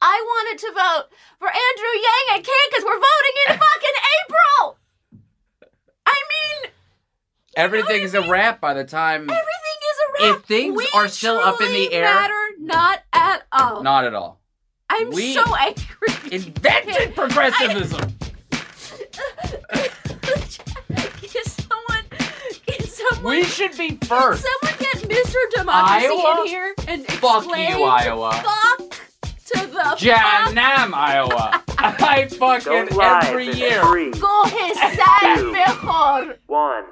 I wanted to vote for Andrew Yang and can't because we're voting in fucking April. I mean, everything is a wrap by the time. Everything is a wrap. If things we are still up in the air, matter not at all. Not at all. I'm we so angry. Invented progressivism. can someone? Can someone? We should be first. Can someone get Mr. Democracy Iowa? in here and explain? Fuck you, Iowa. Fuck to the fuck. Janam, Iowa. I fucking Don't lie. every year. Three, Coge ser mejor. one.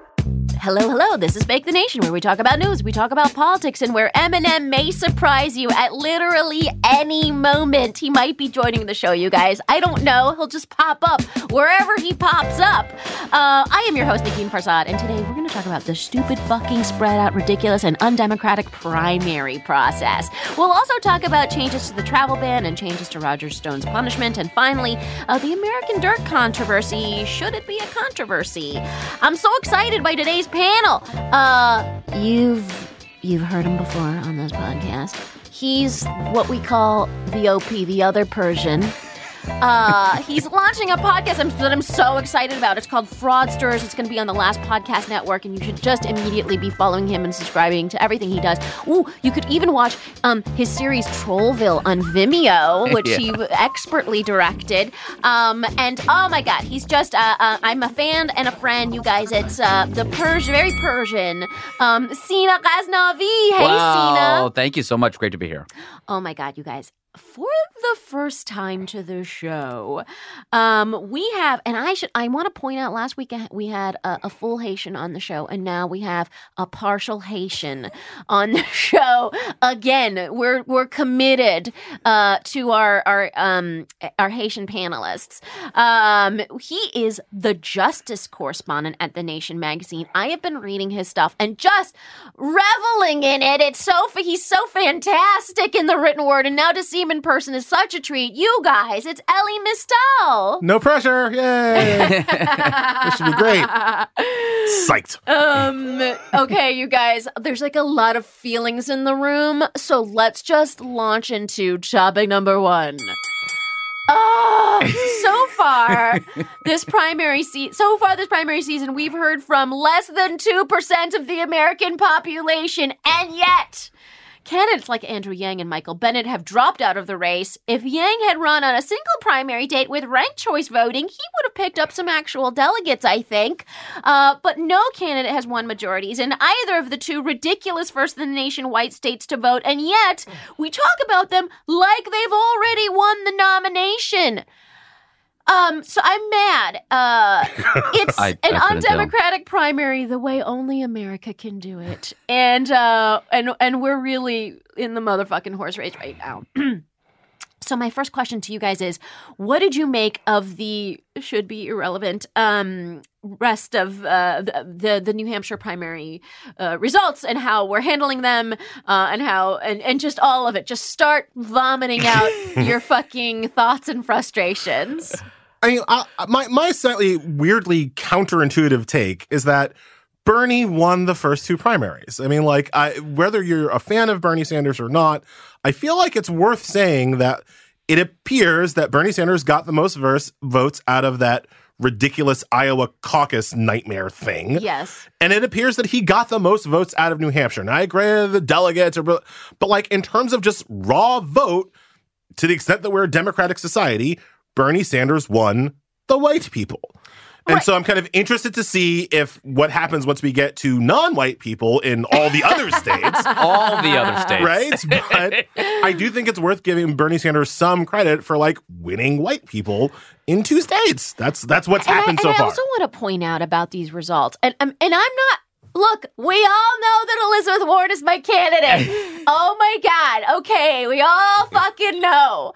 Hello, hello. This is Fake the Nation, where we talk about news, we talk about politics, and where Eminem may surprise you at literally any moment. He might be joining the show, you guys. I don't know. He'll just pop up wherever he pops up. Uh, I am your host, Negin Farsad, and today we're going to talk about the stupid, fucking, spread out, ridiculous, and undemocratic primary process. We'll also talk about changes to the travel ban and changes to Roger Stone's punishment, and finally, uh, the American Dirt controversy. Should it be a controversy? I'm so excited by today's panel. Uh, you've you've heard him before on this podcast. He's what we call the OP, the other Persian. Uh, he's launching a podcast that I'm so excited about. It's called Fraudsters. It's going to be on the Last Podcast Network, and you should just immediately be following him and subscribing to everything he does. Ooh, you could even watch um, his series Trollville on Vimeo, which he expertly directed. Um, and oh my God, he's just uh, uh, I'm a fan and a friend, you guys. It's uh, the Persian, very Persian, um, Seena Ghaznavi. Hey, wow. Seena. Thank you so much. Great to be here. Oh my God, you guys. For the first time to the show, um, we have, and I should, I want to point out last week we had a, a full Haitian on the show, and now we have a partial Haitian on the show. Again, we're we're committed uh, to our our um, our Haitian panelists. Um, he is the justice correspondent at the Nation magazine. I have been reading his stuff and just reveling in it. It's so he's so fantastic in the written word, and now to see him in person is such a treat. You guys, it's Elie Mystal. No pressure. Yay. this should be great. Psyched. Um, okay, you guys, there's like a lot of feelings in the room, so let's just launch into topic number one. Oh, so far this primary se- so far this primary season we've heard from less than 2% of the American population and yet Candidates like Andrew Yang and Michael Bennet have dropped out of the race. If Yang had run on a single primary date with ranked choice voting, he would have picked up some actual delegates, I think. Uh, but no candidate has won majorities in either of the two ridiculous first in the nation white states to vote, and yet we talk about them like they've already won the nomination. Um, so I'm mad. Uh, it's I- an I undemocratic primary the way only America can do it, and uh, and and we're really in the motherfucking horse race right now. So my first question to you guys is, what did you make of the should be irrelevant um, rest of uh, the, the the New Hampshire primary uh, results and how we're handling them uh, and how and, and just all of it? Just start vomiting out your fucking thoughts and frustrations. I mean, I, my my slightly weirdly counterintuitive take is that Bernie won the first two primaries. I mean, like, I, whether you're a fan of Bernie Sanders or not, I feel like it's worth saying that it appears that Bernie Sanders got the most verse votes out of that ridiculous Iowa caucus nightmare thing. Yes. And it appears that he got the most votes out of New Hampshire. Now, I agree the delegates are, but like in terms of just raw vote, to the extent that we're a democratic society, Bernie Sanders won the white people. And so I'm kind of interested to see if what happens once we get to non-white people in all the other states, All the other states. right? But I do think it's worth giving Bernie Sanders some credit for like winning white people in two states. That's that's what's And happened and so I far. I also want to point out about these results, and um, and I'm not. Look, we all know that Elizabeth Warren is my candidate. oh my God. Okay, we all fucking know.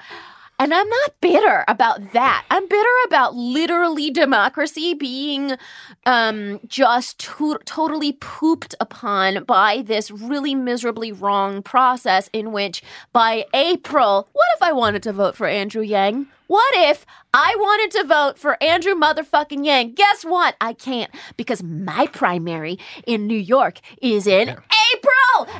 And I'm not bitter about that. I'm bitter about literally democracy being um, just to- totally pooped upon by this really miserably wrong process in which by April, what if I wanted to vote for Andrew Yang? What if I wanted to vote for Andrew motherfucking Yang? Guess what? I can't because my primary in New York is in April.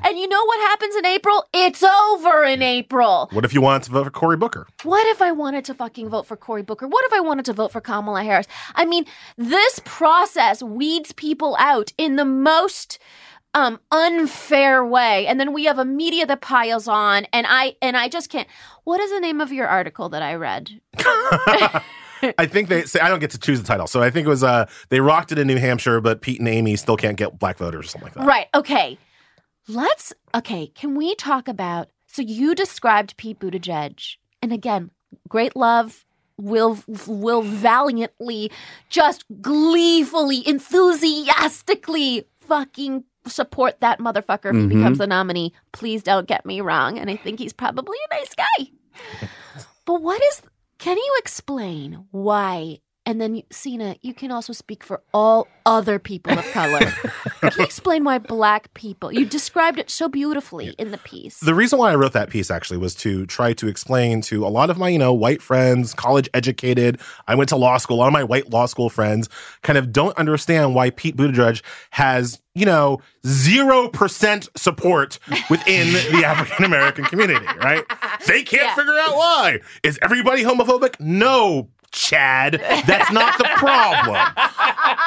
And you know what happens in April? It's over in April. what if you want to vote for Cory Booker? What if I wanted to fucking vote for Cory Booker? What if I wanted to vote for Kamala Harris? I mean, this process weeds people out in the most um unfair way and then we have a media that piles on and i and i just can't what is the name of your article that i read I think they say I don't get to choose the title. So I think it was uh they rocked it in New Hampshire, but Pete and Amy still can't get black voters or something like that. right okay let's okay can we talk about so you described pete buttigieg and again great love will will valiantly just gleefully enthusiastically fucking support that motherfucker if he Mhm. becomes the nominee please don't get me wrong and i think he's probably a nice guy but what is can you explain why and then Seena, you can also speak for all other people of color. can you explain why black people? You described it so beautifully in the piece. The reason why I wrote that piece actually was to try to explain to a lot of my, you know, white friends, college educated, I went to law school, a lot of my white law school friends kind of don't understand why Pete Buttigieg has, you know, 0% support within the African American community, right? They can't Yeah. figure out why. Is everybody homophobic? No, Chad. That's not the problem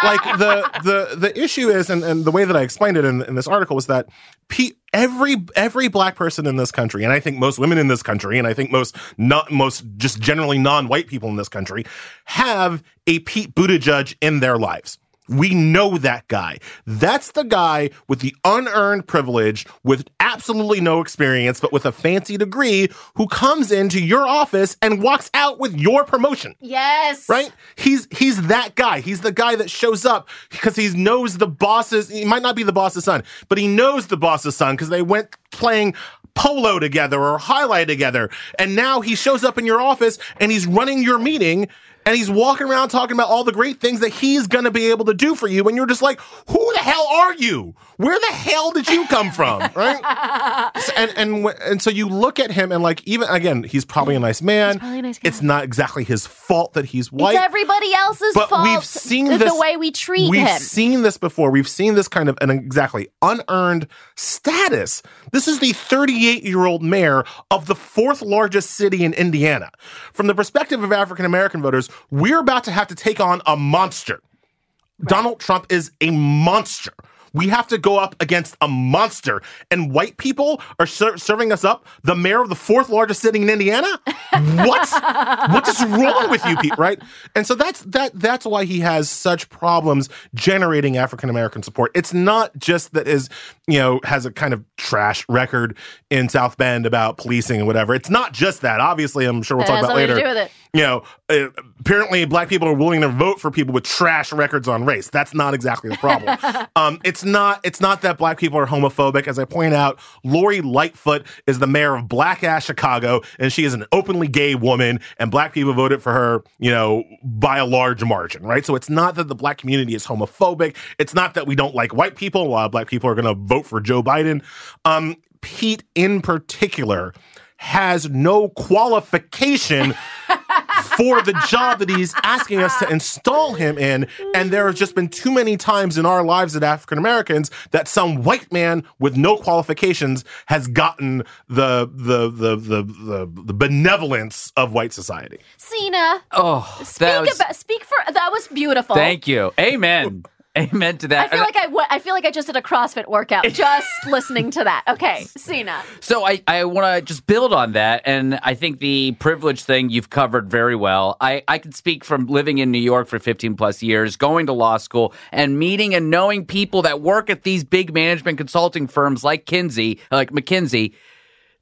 like the the the issue is and, and the way that I explained it in, in this article was that Pete every every black person in this country and I think most women in this country and I think most not most just generally non-white people in this country have a Pete Buttigieg in their lives. We know that guy. That's the guy with the unearned privilege, with absolutely no experience, but with a fancy degree, who comes into your office and walks out with your promotion yes. right? He's he's that guy. He's the guy that shows up because he knows the boss's. He might not be the boss's son, but he knows the boss's son because they went playing polo together or highlight together, and now he shows up in your office and he's running your meeting. And he's walking around talking about all the great things that he's going to be able to do for you. And you're just like, who the hell are you? Where the hell did you come from? Right? And, and, and so you look at him and like, even again, he's probably a nice man. probably a nice guy. It's not exactly his fault that he's white. it's everybody else's but fault. we've seen the way we treat we've him. seen this before we've seen this kind of an exactly unearned status this is the 38 year old mayor of the fourth largest city in indiana from the perspective of african american voters we're about to have to take on a monster. Donald trump is a monster we have to go up against a monster, and white people are ser- serving us up the mayor of the fourth largest city in Indiana. What? what is wrong with you, Pete? Right? And so that's that. That's why he has such problems generating African American support. It's not just that is you know has a kind of trash record in South Bend about policing and whatever. It's not just that. Obviously, I'm sure we'll It talk about later. do with it. You know, uh, apparently black people are willing to vote for people with trash records on race. That's not exactly the problem. um, it's not. It's not that black people are homophobic. As I point out, Lori Lightfoot is the mayor of Black Ass Chicago, and she is an openly gay woman, and black people voted for her. You know, by a large margin, right? So it's not that the black community is homophobic. It's not that we don't like white people. A lot of black people are going to vote for Joe Biden. Um, Pete, in particular, has no qualification for the job that he's asking us to install him in. And there have just been too many times in our lives as African Americans that some white man with no qualifications has gotten the the the the the, the benevolence of white society. Seena, Oh, speak that was, about speak for that was beautiful. thank you. Amen. Amen to that. I feel like I, I feel like I just did a CrossFit workout just listening to that. Okay, Seena. So I, I want to just build on that, and I think the privilege thing you've covered very well. I, I can speak from living in New York for 15 plus years, going to law school, and meeting and knowing people that work at these big management consulting firms like Kinsey, like McKinsey.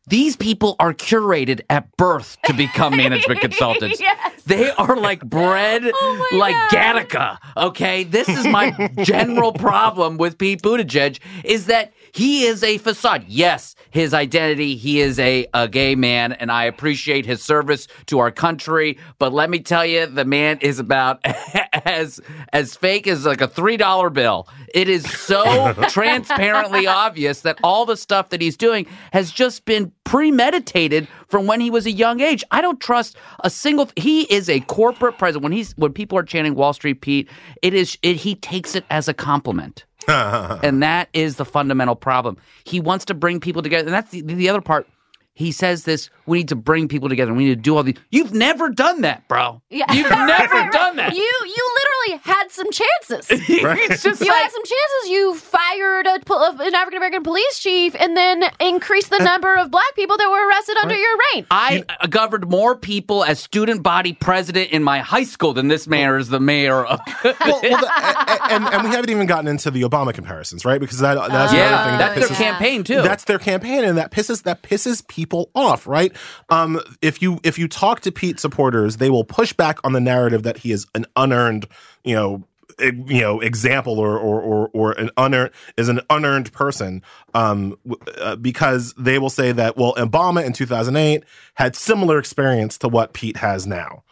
These people are curated at birth to become management consultants. Yes. They are like bred Oh like God. Gattaca. Okay, this is my general problem with Pete Buttigieg is that he is a facade. Yes, his identity, he is a, a gay man, and I appreciate his service to our country. But let me tell you, the man is about as as fake as like a three dollar bill. It is so transparently obvious that all the stuff that he's doing has just been premeditated from when he was a young age. I don't trust a single. he is a corporate president. When he's when people are chanting Wall Street Pete, it is it, he takes it as a compliment. and that is the fundamental problem. He wants to bring people together, and that's the, the other part. He says this: we need to bring people together. We need to do all these. You've never done that, bro. Yeah. You've never done that. You you literally had some chances. it's just You like, had some chances. You fired a, pol- an African American police chief and then increased the number of black people that were arrested under your reign. I uh, governed more people as student body president in my high school than this mayor is the mayor of. well, well the, a- a- and, and we haven't even gotten into the Obama comparisons, right? Because that that's yeah, another thing that that's their campaign too. That's their campaign, and that pisses that pisses people off, right? Um, if you if you talk to Pete supporters, they will push back on the narrative that he is an unearned, you know. You know, example or or or, or an unearned is an unearned person, um, uh, because they will say that well, Obama in 2008 had similar experience to what Pete has now.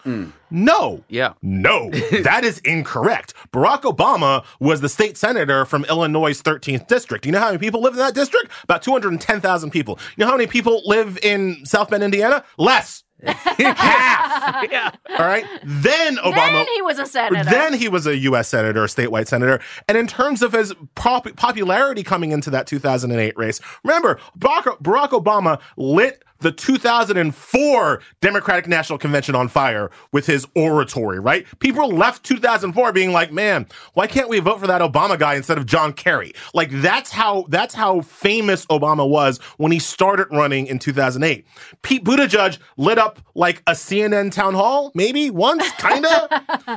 No, Yeah. no, that is incorrect. Barack Obama was the state senator from Illinois' 13th district. You know how many people live in that district? About 210,000 people. You know how many people live in South Bend, Indiana? Less. Half. yeah. All right. Then Obama. then he was a senator. Then he was a U.S. senator, a statewide senator. And in terms of his pop- popularity coming into that 2008 race, remember, Barack, Barack Obama lit the 2004 Democratic National Convention on fire with his oratory, right? People left 2004 being like, man, why can't we vote for that Obama guy instead of John Kerry? Like that's how that's how famous Obama was when he started running in 2008. Pete Buttigieg lit up like a CNN town hall, maybe once, kind of.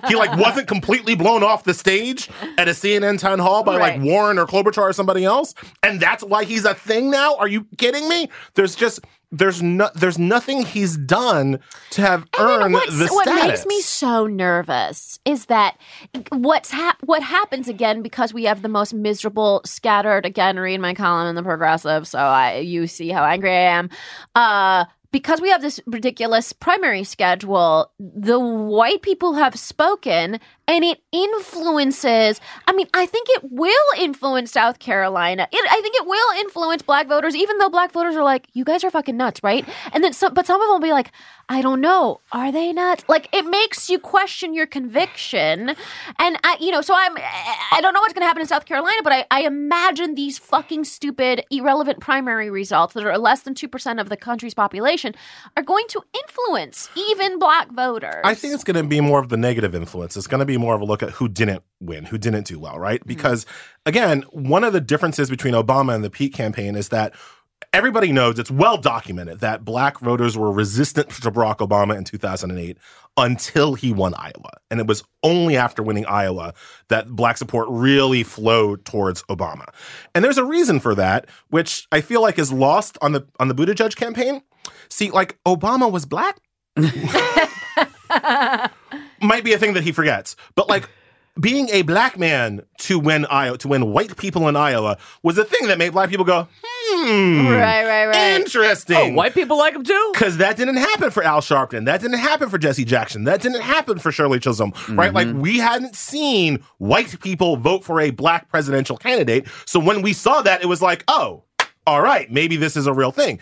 he like wasn't completely blown off the stage at a CNN town hall by Right. like Warren or Klobuchar or somebody else, and that's why he's a thing now. Are you kidding me? There's just there's no there's nothing he's done to have earned the what makes me so nervous is that what's hap- what happens again because we have the most miserable scattered again read my column in the progressive so I you see how angry I am. Uh because we have this ridiculous primary schedule, the white people have spoken and it influences. I mean, I think it will influence South Carolina. It, I think it will influence black voters, even though black voters are like, you guys are fucking nuts, right? And then some, but some of them will be like, I don't know. Are they nuts? Like, it makes you question your conviction. And I, you know, so I'm, I don't know what's going to happen in South Carolina, but I, I imagine these fucking stupid, irrelevant primary results that are less than 2% of the country's population are going to influence even black voters. I think it's going to be more of the negative influence. It's going to be more of a look at who didn't win, who didn't do well, right? Mm-hmm. Because again, one of the differences between Obama and the Pete campaign is that everybody knows it's well documented that black voters were resistant to Barack Obama in 2008 until he won Iowa. And it was only after winning Iowa that black support really flowed towards Obama. And there's a reason for that, which I feel like is lost on the on the Buttigieg campaign. See, like Obama was black. Might be a thing that he forgets. But like being a black man to win Iowa, to win white people in Iowa was a thing that made black people go, hmm, Right, right, right. interesting. Oh, white people like him too. Because that didn't happen for Al Sharpton. That didn't happen for Jesse Jackson. That didn't happen for Shirley Chisholm, right? Like we hadn't seen white people vote for a black presidential candidate. So when we saw that, it was like, oh, all right, maybe this is a real thing.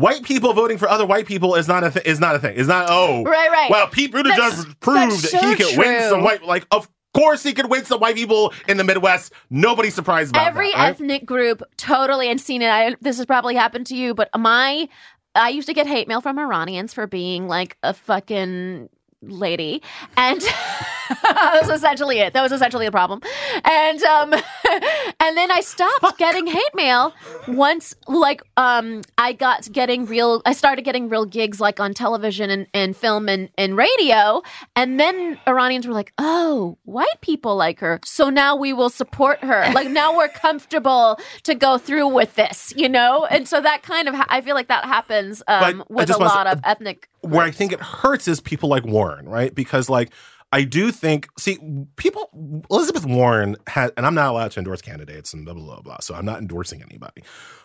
White people voting for other white people is not a th- is not a thing. Is not oh Right, right. Well, Pete Buttigieg That's- proved that's that he could win some white. Like of course he could win some white people in the Midwest. Nobody's surprised about Every that. right? ethnic group totally and seen it. I, this has probably happened to you, but my I used to get hate mail from Iranians for being like a fucking lady, and that was essentially it. That was essentially the problem, and um, and then I stopped getting hate mail once. Like um, I got getting real. I started getting real gigs like on television and, and film and, and radio, and then Iranians were like, "Oh, white people like her, so now we will support her. Like now we're comfortable to go through with this, you know." And so that kind of, ha- I feel like that happens um, with a lot of ethnic. Where I think it hurts is people like Warren, right? Because like I do think, see, people Elizabeth Warren had, and I'm not allowed to endorse candidates and blah blah blah blah. So I'm not endorsing anybody,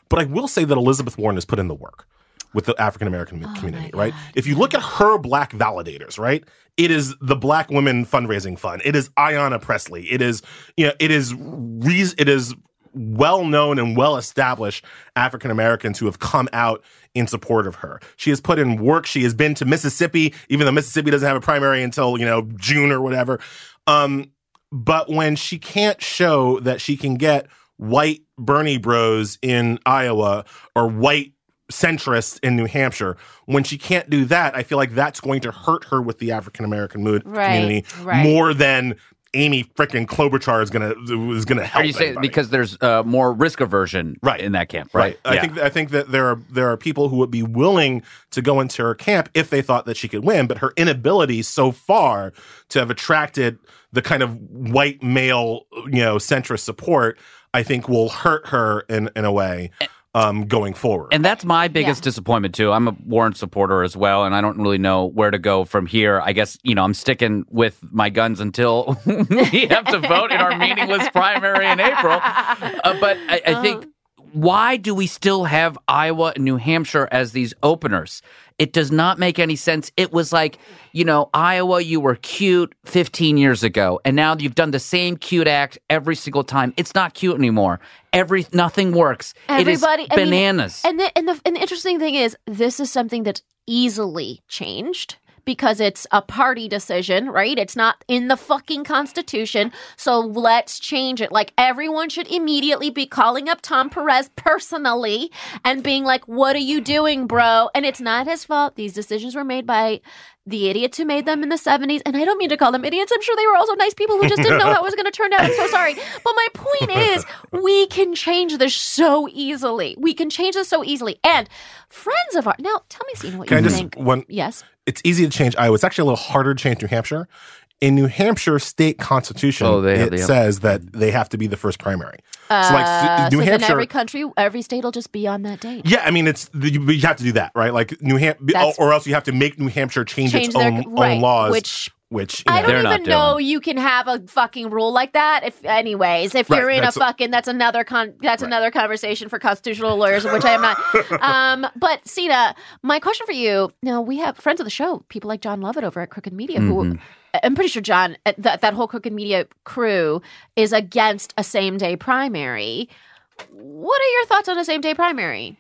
but I will say that Elizabeth Warren has put in the work with the African American oh, community, right? If you look at her black validators, right? It is the Black Women Fundraising Fund. It is Ayanna Pressley. It is, you know, it is, it is well known and well established African Americans who have come out in support of her. She has put in work. She has been to Mississippi, even though Mississippi doesn't have a primary until, you know, June or whatever. Um, but when she can't show that she can get white Bernie bros in Iowa or white centrists in New Hampshire, when she can't do that, I feel like that's going to hurt her with the African American mood Right, community right. more than Amy frickin' Klobuchar is gonna is gonna help. Are you saying anybody. because there's uh, more risk aversion Right. in that camp, Right. right? I Yeah. think I think that there are there are people who would be willing to go into her camp if they thought that she could win, but her inability so far to have attracted the kind of white male, you know, centrist support, I think will hurt her in in a way um, going forward. And that's my biggest disappointment too. I'm a Warren supporter as well, and I don't really know where to go from here. I guess you know I'm sticking with my guns until we have to vote in our meaningless primary in April. Uh, but I, I think why do we still have Iowa and New Hampshire as these openers? It does not make any sense. It was like, you know, Iowa, you were cute 15 years ago, and now you've done the same cute act every single time. It's not cute anymore. Every nothing works. Everybody, it I mean, bananas. and the, and the and the interesting thing is, this is something that's easily changed because it's a party decision, right? It's not in the fucking constitution. So let's change it. Like everyone should immediately be calling up Tom Perez personally and being like, "What are you doing, bro?" And it's not his fault. These decisions were made by the idiots who made them in the 70s. And I don't mean to call them idiots. I'm sure they were also nice people who just didn't know how it was going to turn out. I'm so sorry. But my point is, we can change this so easily. We can change this so easily. And friends of ours. Now, tell me, Seena, what Can I you just think. one? yes. It's easy to change Iowa. It's actually a little harder to change New Hampshire. In New Hampshire state constitution, Oh, it the- says that they have to be the first primary. Uh, so like New so Hampshire, every country, every state will just be on that date. Yeah, I mean, it's you, you have to do that, right? Like New Hampshire, or else you have to make New Hampshire change, Change its their own, right, own laws, which which I know, don't even know doing. you can have a fucking rule like that. If, anyways, if Right, you're in a fucking, that's another con, that's another conversation for constitutional lawyers, which I am not. um, but Seena, my question for you: Now we have friends of the show, people like Jon Lovett over at Crooked Media, who Mm-hmm. I'm pretty sure John, uh, that that whole Crooked Media crew is against a same day primary. What are your thoughts on a same day primary?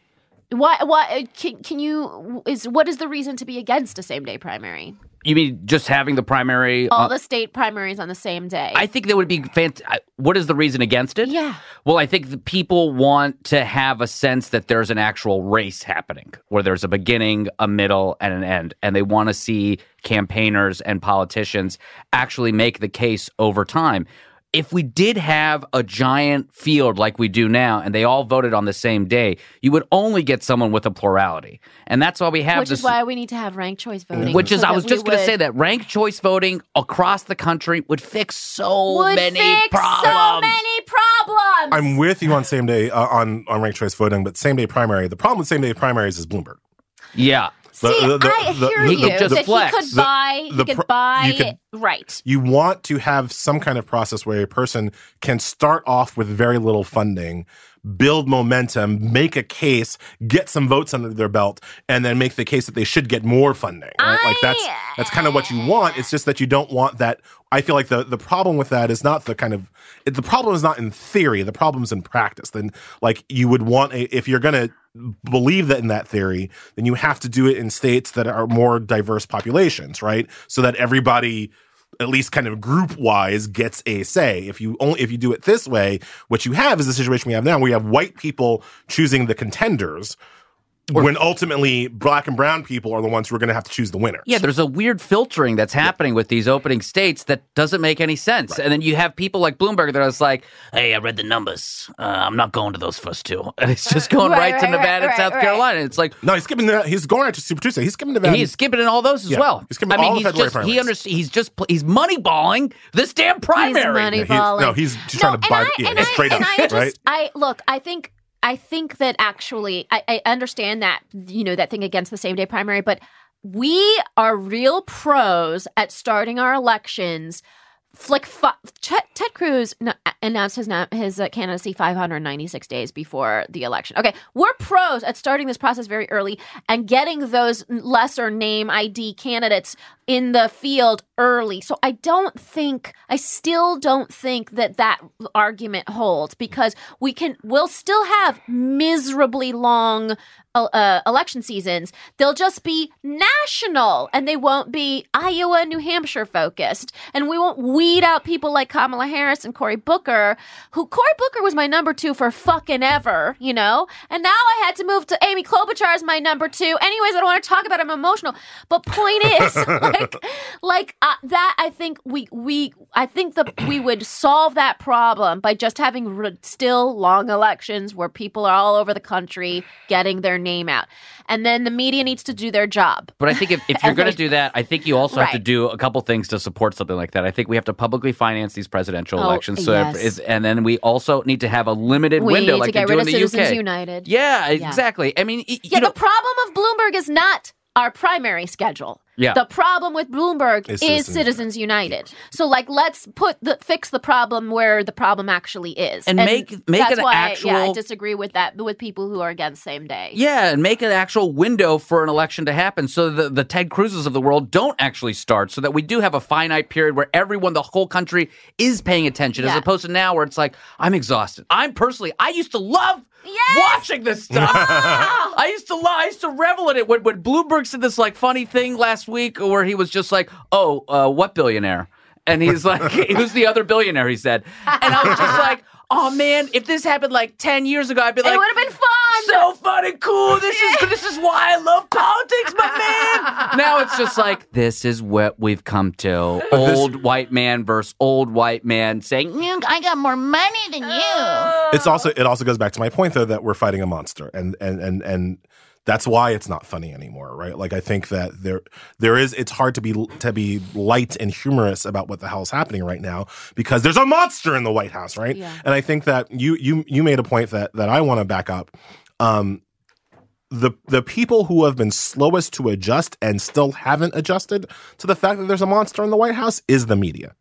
Why? Why can, can you? Is what is the reason to be against a same day primary? You mean just having the primary? All on- the state primaries on the same day. I think that would be fant- I- What is the reason against it? Yeah. Well, I think the people want to have a sense that there's an actual race happening, where there's a beginning, a middle, and an end, and they want to see campaigners and politicians actually make the case over time. If we did have a giant field like we do now, and they all voted on the same day, you would only get someone with a plurality, and that's why we have Which this. is why we need to have ranked choice voting. which is, so I was just going to say that ranked choice voting across the country would fix so would many fix problems. so many problems. I'm with you on same day uh, on on ranked choice voting, but same day primary. The problem with same day primaries is Bloomberg. Yeah. See, the- the- I the- hear the- you just that flex. he could buy. the he pr- could buy. you could- right. You want to have some kind of process where a person can start off with very little funding, build momentum, make a case, get some votes under their belt, and then make the case that they should get more funding. Right? like that's that's kind of what you want. It's just that you don't want that. I feel like the the problem with that is not the kind of it, the problem is not in theory. The problem's in practice. Then like you would want a if you're gonna believe that in that theory, then you have to do it in states that are more diverse populations, right? So that everybody at least kind of group wise gets a say. If you only if you do it this way, what you have is the situation we have now. We have white people choosing the contenders when ultimately black and brown people are the ones who are going to have to choose the winner. Yeah, there's a weird filtering that's happening with these opening states that doesn't make any sense. And then you have people like Bloomberg that are like, hey, I read the numbers. Uh, I'm not going to those first two. And it's just going Right, right, to Nevada right, and South right. Carolina. It's like, No, he's skipping. The, he's going out to Super Tuesday. He's skipping Nevada. he's skipping in all those as Yeah, well. he's skipping I mean, all the he's February just he primaries. he's just pl- he's moneyballing this damn primary. money- he's, balling. no, he's just trying to and buy. I, yeah, and I, straight and up, I just, right? I look. I think. I think that actually, I, I understand that you know that thing against the same day primary, but we are real pros at starting our elections. Fi- Ted, Cruz announced his na- his uh, candidacy 596 days before the election. Okay, we're pros at starting this process very early and getting those lesser name ID candidates in the field early. So I don't think I still don't think that that argument holds because we can we'll still have miserably long uh, uh, election seasons. They'll just be national and they won't be Iowa, New Hampshire focused. And we won't weed out people like Kamala Harris and Cory Booker, who Cory Booker was my number two for fucking ever, you know? And now I had to move to Amy Klobuchar as my number two. Anyways, I don't want to talk about it. I'm emotional. But point is, like, like uh, that, I think we, we, I think that we would solve that problem by just having re- still long elections where people are all over the country getting their name out. And then the media needs to do their job. But I think if, if you're going to do that, I think you also have to do a couple things to support something like that. I think we have to publicly finance these presidential Oh, elections. So if- yes. is- and then we also need to have a limited We window like to get do rid in of the Citizens UK. United. Yeah, Yeah. exactly. I mean, Yeah, know, the problem of Bloomberg is not our primary schedule. Yeah. The problem with Bloomberg Is is, Citizens Citizens United. So like let's put the fix the problem where the problem actually is. And make- make that's an why, actual- yeah, I disagree with that with people who are against same day. Yeah, and make an actual window for an election to happen so the, the Ted Cruzes of the world don't actually start, so that we do have a finite period where everyone, the whole country, is paying attention, as opposed to now where it's like, I'm exhausted. I'm personally, I used to love Yes! watching this stuff. I used to love, I used to revel in it. When, when Bloomberg said this like funny thing last week where he was just like, oh, uh, what billionaire? And he's like, who's the other billionaire? He said. And I was just like, oh man, if this happened like 10 years ago, I'd be like, It would have been fun. So fun and cool. This is this is why I love politics, my man. Now it's just like this is what we've come to. Old white man versus old white man saying, "Mm, "I got more money than you." it's also it also goes back to my point though that we're fighting a monster and and and and that's why it's not funny anymore right like i think that there there is it's hard to be to be light and humorous about what the hell's happening right now because there's a monster in the white house right Yeah. and i think that you you you made a point that that i want to back up um the the people who have been slowest to adjust and still haven't adjusted to the fact that there's a monster in the White House is the media.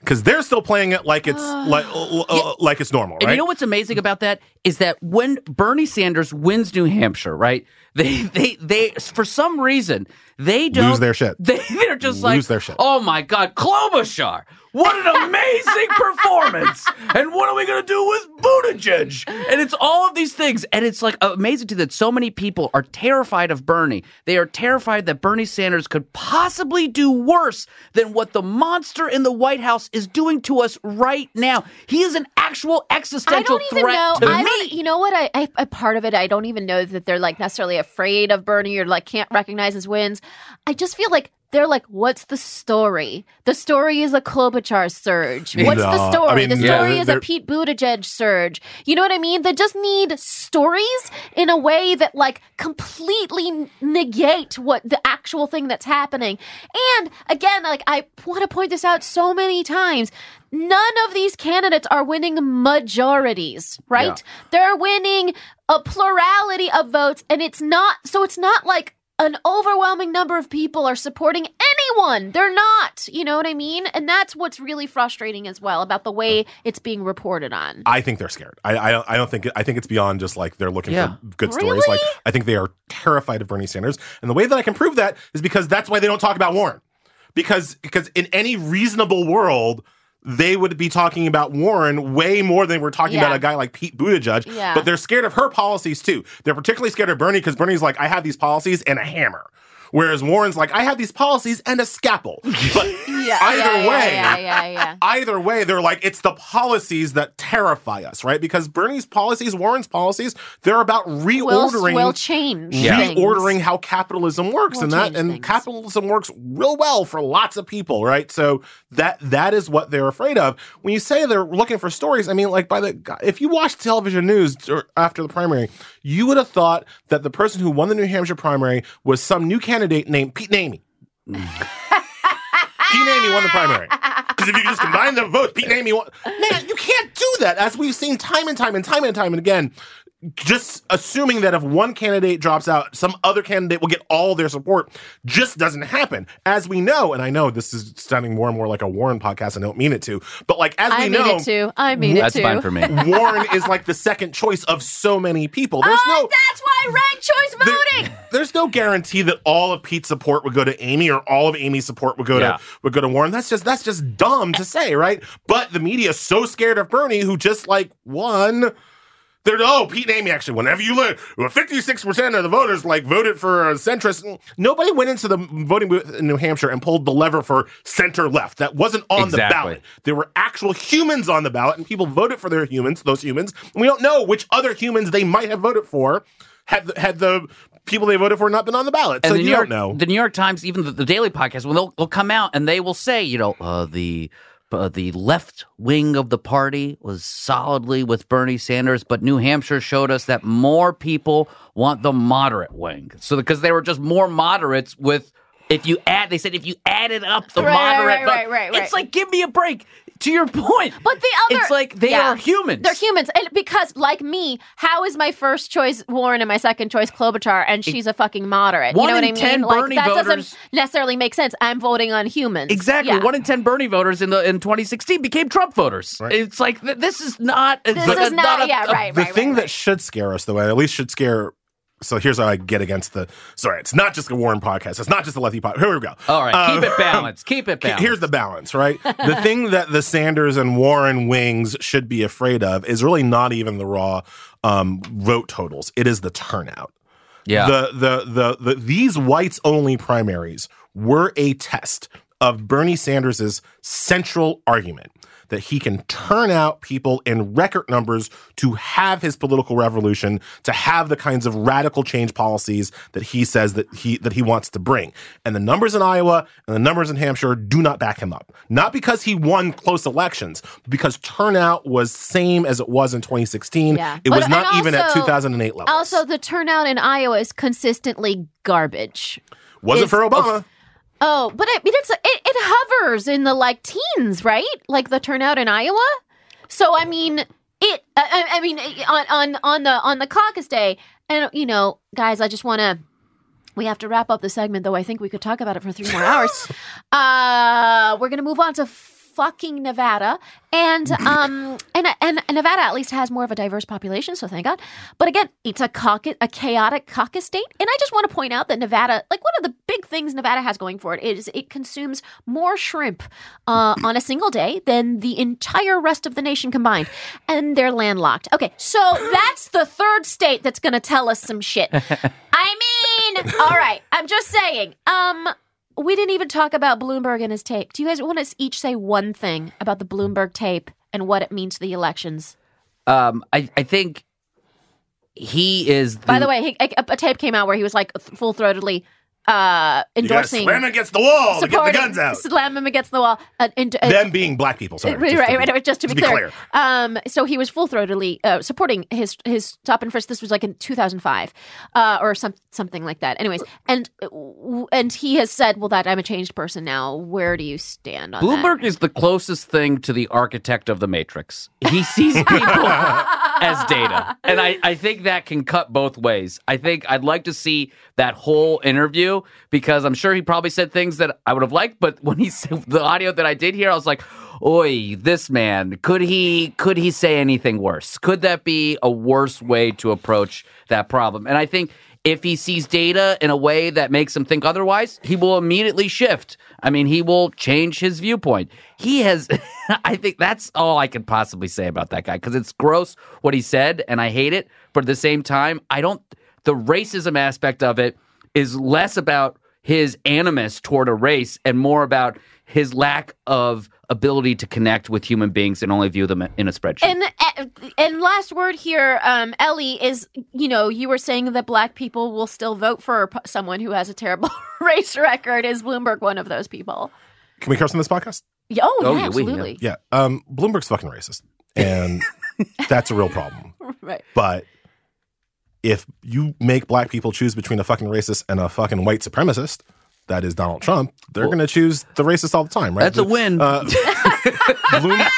Because they're still playing it like it's like uh, like it's normal, And you know what's amazing about that is that when Bernie Sanders wins New Hampshire, right? They they they for some reason they don't Lose their shit. They they're just like Lose their shit. Oh my God, Klobuchar! What an amazing performance! And what are we gonna do with Buttigieg? And it's all of these things, and it's like amazing to that so many people are terrified of Bernie. They are terrified that Bernie Sanders could possibly do worse than what the monster in the White House is doing to us right now. He is an actual existential I don't even threat know. to I me. don't. You know what? I, I a part of it. I don't even know that they're like necessarily afraid of Bernie or like can't recognize his wins. I just feel like they're like, what's the story? The story is a Klobuchar surge. What's the story? I mean, the yeah, story is a Pete Buttigieg surge. You know what I mean? They just need stories in a way that like completely negate what the actual thing that's happening. And again, like I want to point this out so many times. None of these candidates are winning majorities, right? They're winning a plurality of votes, and it's not so it's not like an overwhelming number of people are supporting anyone. They're not. You know what I mean? And that's what's really frustrating as well about the way it's being reported on. I think they're scared. I, I don't. I don't think. I think it's beyond just like they're looking Yeah. for good stories. Like I think they are terrified of Bernie Sanders, and the way that I can prove that is because that's why they don't talk about Warren. Because because in any reasonable world, they would be talking about Warren way more than we're talking Yeah. about a guy like Pete Buttigieg. Yeah. But they're scared of her policies too. They're particularly scared of Bernie because Bernie's like, I have these policies and a hammer. Whereas Warren's like, I have these policies and a scalpel. But Yeah, either yeah, way, yeah, yeah, yeah. either way, they're like, it's the policies that terrify us, right? Because Bernie's policies, Warren's policies, they're about reordering. will change. Yeah. things. Reordering how capitalism works, Will and that and things. capitalism works real well for lots of people, right? So that that is what they're afraid of. When you say they're looking for stories, I mean, like by the if you watch television news after the primary, you would have thought that the person who won the New Hampshire primary was some new candidate named Pete Namey. Pete Namey won the primary. Because if you just combine the votes, Pete Namey won. Man, you can't do that. As we've seen time and time and time and time and again, just assuming that if one candidate drops out, some other candidate will get all their support just doesn't happen. As we know, and I know this is sounding more and more like a Warren podcast, and I don't mean it to, but like as I we mean know, it too. I mean That's it too. That's fine for me. Warren is like the second choice of so many people. There's Oh, no that's why ranked choice there- voting. there's no guarantee that all of Pete's support would go to Amy or all of Amy's support would go Yeah. to would go to Warren. That's just that's just dumb to say, right? But the media is so scared of Bernie, who just like won. They're oh Pete and Amy actually. Whenever you look, fifty six percent of the voters like voted for a centrist. Nobody went into the voting booth in New Hampshire and pulled the lever for center left. That wasn't on the ballot. There were actual humans on the ballot, and people voted for their humans, those humans. And we don't know which other humans they might have voted for had the, had the people they voted for not been on the ballot. so the you New York, don't know. The New York Times, even the, the Daily Podcast, when they'll, they'll come out and they will say, you know, uh, the uh, the left wing of the party was solidly with Bernie Sanders, but New Hampshire showed us that more people want the moderate wing. So because they were just more moderates with. If you add, they said if you added up the Right, right, moderate, right, vote- right, right, it's right. like give me a break. To your point, But the other, it's like they yeah. are humans. They're humans, and because like me, how is my first choice Warren and my second choice Klobuchar, and she's a fucking moderate? One you know what in I 10 mean? Like Bernie that voters- doesn't necessarily make sense. I'm voting on humans. Exactly. Yeah. One in ten Bernie voters in the in 2016 became Trump voters. Right. It's like th- this is not. This is not- a- yeah, a- right, the right, thing right, that should scare us, though, and at least should scare. So here's how I get against the. Sorry, it's not just a Warren podcast. It's not just a lefty podcast. Here we go. All right, Uh, keep it balanced. Keep it balanced. Here's the balance, right? the thing that the Sanders and Warren wings should be afraid of is really not even the raw um, vote totals. It is the turnout. yeah. The, the the the these whites only primaries were a test of Bernie Sanders's central argument that he can turn out people in record numbers to have his political revolution, to have the kinds of radical change policies that he says that he that he wants to bring. And the numbers in Iowa and the numbers in Hampshire do not back him up. Not because he won close elections, because turnout was same as it was in 2016. Yeah. It But- was not and even at 2008 levels. Also, the turnout in Iowa is consistently garbage. wasn't is- for Obama. Oh, but I mean, it's it, it hovers in the like teens, right? Like the turnout in Iowa. So I mean, it. I, I- I mean, on on on the on the caucus day, and you know, guys, I just want to. We have to wrap up the segment, though. I think we could talk about it for three more hours. uh, we're gonna move on to fucking Nevada, and um, and and Nevada at least has more of a diverse population, so thank God. But again, it's a caucus, a chaotic caucus state, and I just want to point out that Nevada, like one of the big things Nevada has going for it is it consumes more shrimp uh, on a single day than the entire rest of the nation combined, and they're landlocked. Okay, so that's the third state that's going to tell us some shit. I mean, all right, I'm just saying. Um, we didn't even talk about Bloomberg and his tape. Do you guys want to each say one thing about the Bloomberg tape and what it means to the elections? Um, I, I think he is. By the way, he, a, a tape came out where he was like full throatedly uh, You endorsing. slam against the wall to get the guns out. Slam him against the wall. Uh, and, uh, Them being black people. Sorry, right, just right, to right, be- right, Just to be, be clear. clear. Um, so he was full throatedly uh, supporting his his stop and frisk. This was like in 2005, uh, or some something like that. Anyways, and uh, and he has said, "Well, that I'm a changed person now." Where do you stand on that? Bloomberg that? is the closest thing to the architect of the Matrix. He sees people as data. And I, I think that can cut both ways. I think I'd like to see that whole interview because I'm sure he probably said things that I would have liked, but when he said the audio that I did hear, I was like, Oi, this man, could he could he say anything worse? Could that be a worse way to approach that problem? And I think if he sees data in a way that makes him think otherwise, he will immediately shift. I mean, he will change his viewpoint. He has, I think that's all I can possibly say about that guy because it's gross what he said and I hate it. But at the same time, I don't, the racism aspect of it is less about his animus toward a race and more about his lack of ability to connect with human beings and only view them in a spreadsheet. And uh, and last word here, um, Elie is you know you were saying that black people will still vote for someone who has a terrible race record. Is Bloomberg one of those people? Can we curse on this podcast? Yeah, Oh, Oh, yeah, yeah, we- yeah. absolutely. Yeah. Um, Bloomberg's fucking racist, and that's a real problem. Right. But if you make black people choose between a fucking racist and a fucking white supremacist, that is Donald Trump, they're going to choose the racist all the time, right? That's a win. Uh, Bloom,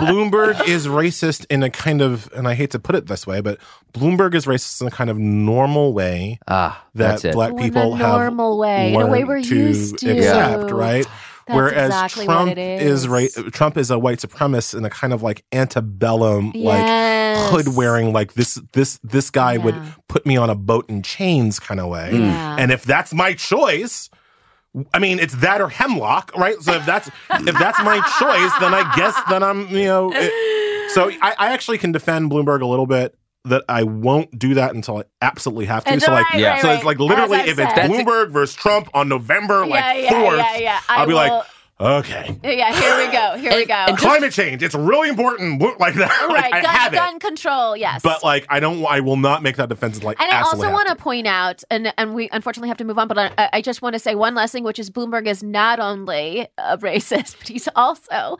Bloomberg is racist in a kind of, and I hate to put it this way, but Bloomberg is racist in a kind of normal way ah, that that's it. black in people a have normal way, in a way we're to used to. accept, right? That's Whereas exactly Trump it is. ra- Trump is a white supremacist in a kind of like antebellum, Yes. like hood wearing, like this this this guy would put me on a boat in chains kind of way. Yeah. And if that's my choice, I mean, it's that or hemlock, right? So if that's if that's my choice, then I guess then I'm you know. it- so I, I actually can defend Bloomberg a little bit. That I won't do that until I absolutely have to. And so like, right, Yeah. right, so it's like literally, As I've if it's said. Bloomberg versus Trump on November like yeah, yeah, fourth, yeah, yeah. I I'll be like, will- okay, yeah, here we go. Here we go. climate change. It's really important. Like that. Like, right, I gun, have gun control. Yes, But like, I don't. I will not make that defense. Like, And I also want to to. point out, and and we unfortunately have to move on, but I, I just want to say one last thing, which is Bloomberg is not only a racist, but he's also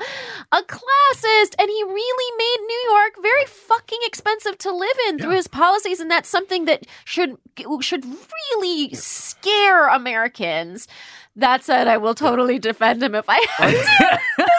a classist, and he really made New York very fucking expensive to live in through his policies, and that's something that should should really scare Americans. That said, I will totally defend him if I have to.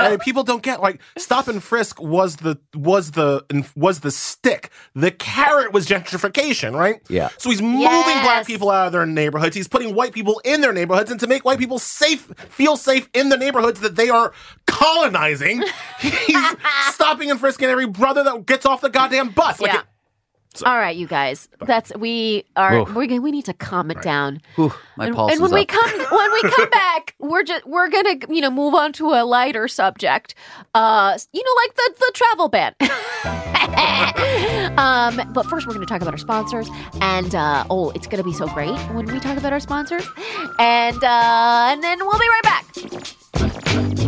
I mean, people don't get like stop and frisk was the was the was the stick. The carrot was gentrification, right? Yeah. So he's moving Yes. black people out of their neighborhoods. He's putting white people in their neighborhoods, and to make white people safe, feel safe in the neighborhoods that they are colonizing, he's stopping and frisking every brother that gets off the goddamn bus. Like, Yeah. All right, you guys. That's we are. Oof. We're, we need to calm it down. Whew, my and, pulse and when is we up. come when we come back, we're just we're gonna you know move on to a lighter subject. Uh, you know, like the the travel ban. um, but first, we're gonna talk about our sponsors, and uh, oh, it's gonna be so great when we talk about our sponsors, and uh, and then we'll be right back.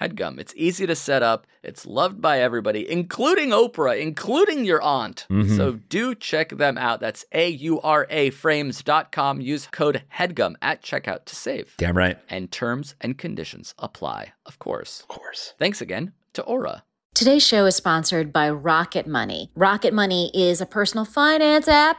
HEADGUM. It's easy to set up. It's loved by everybody, including Oprah, including your aunt. Mm-hmm. So do check them out. That's A U R A frames.com. Use code HEADGUM at checkout to save. Damn right. And terms and conditions apply, of course. Of course. Thanks again to Aura. Today's show is sponsored by Rocket Money. Rocket Money is a personal finance app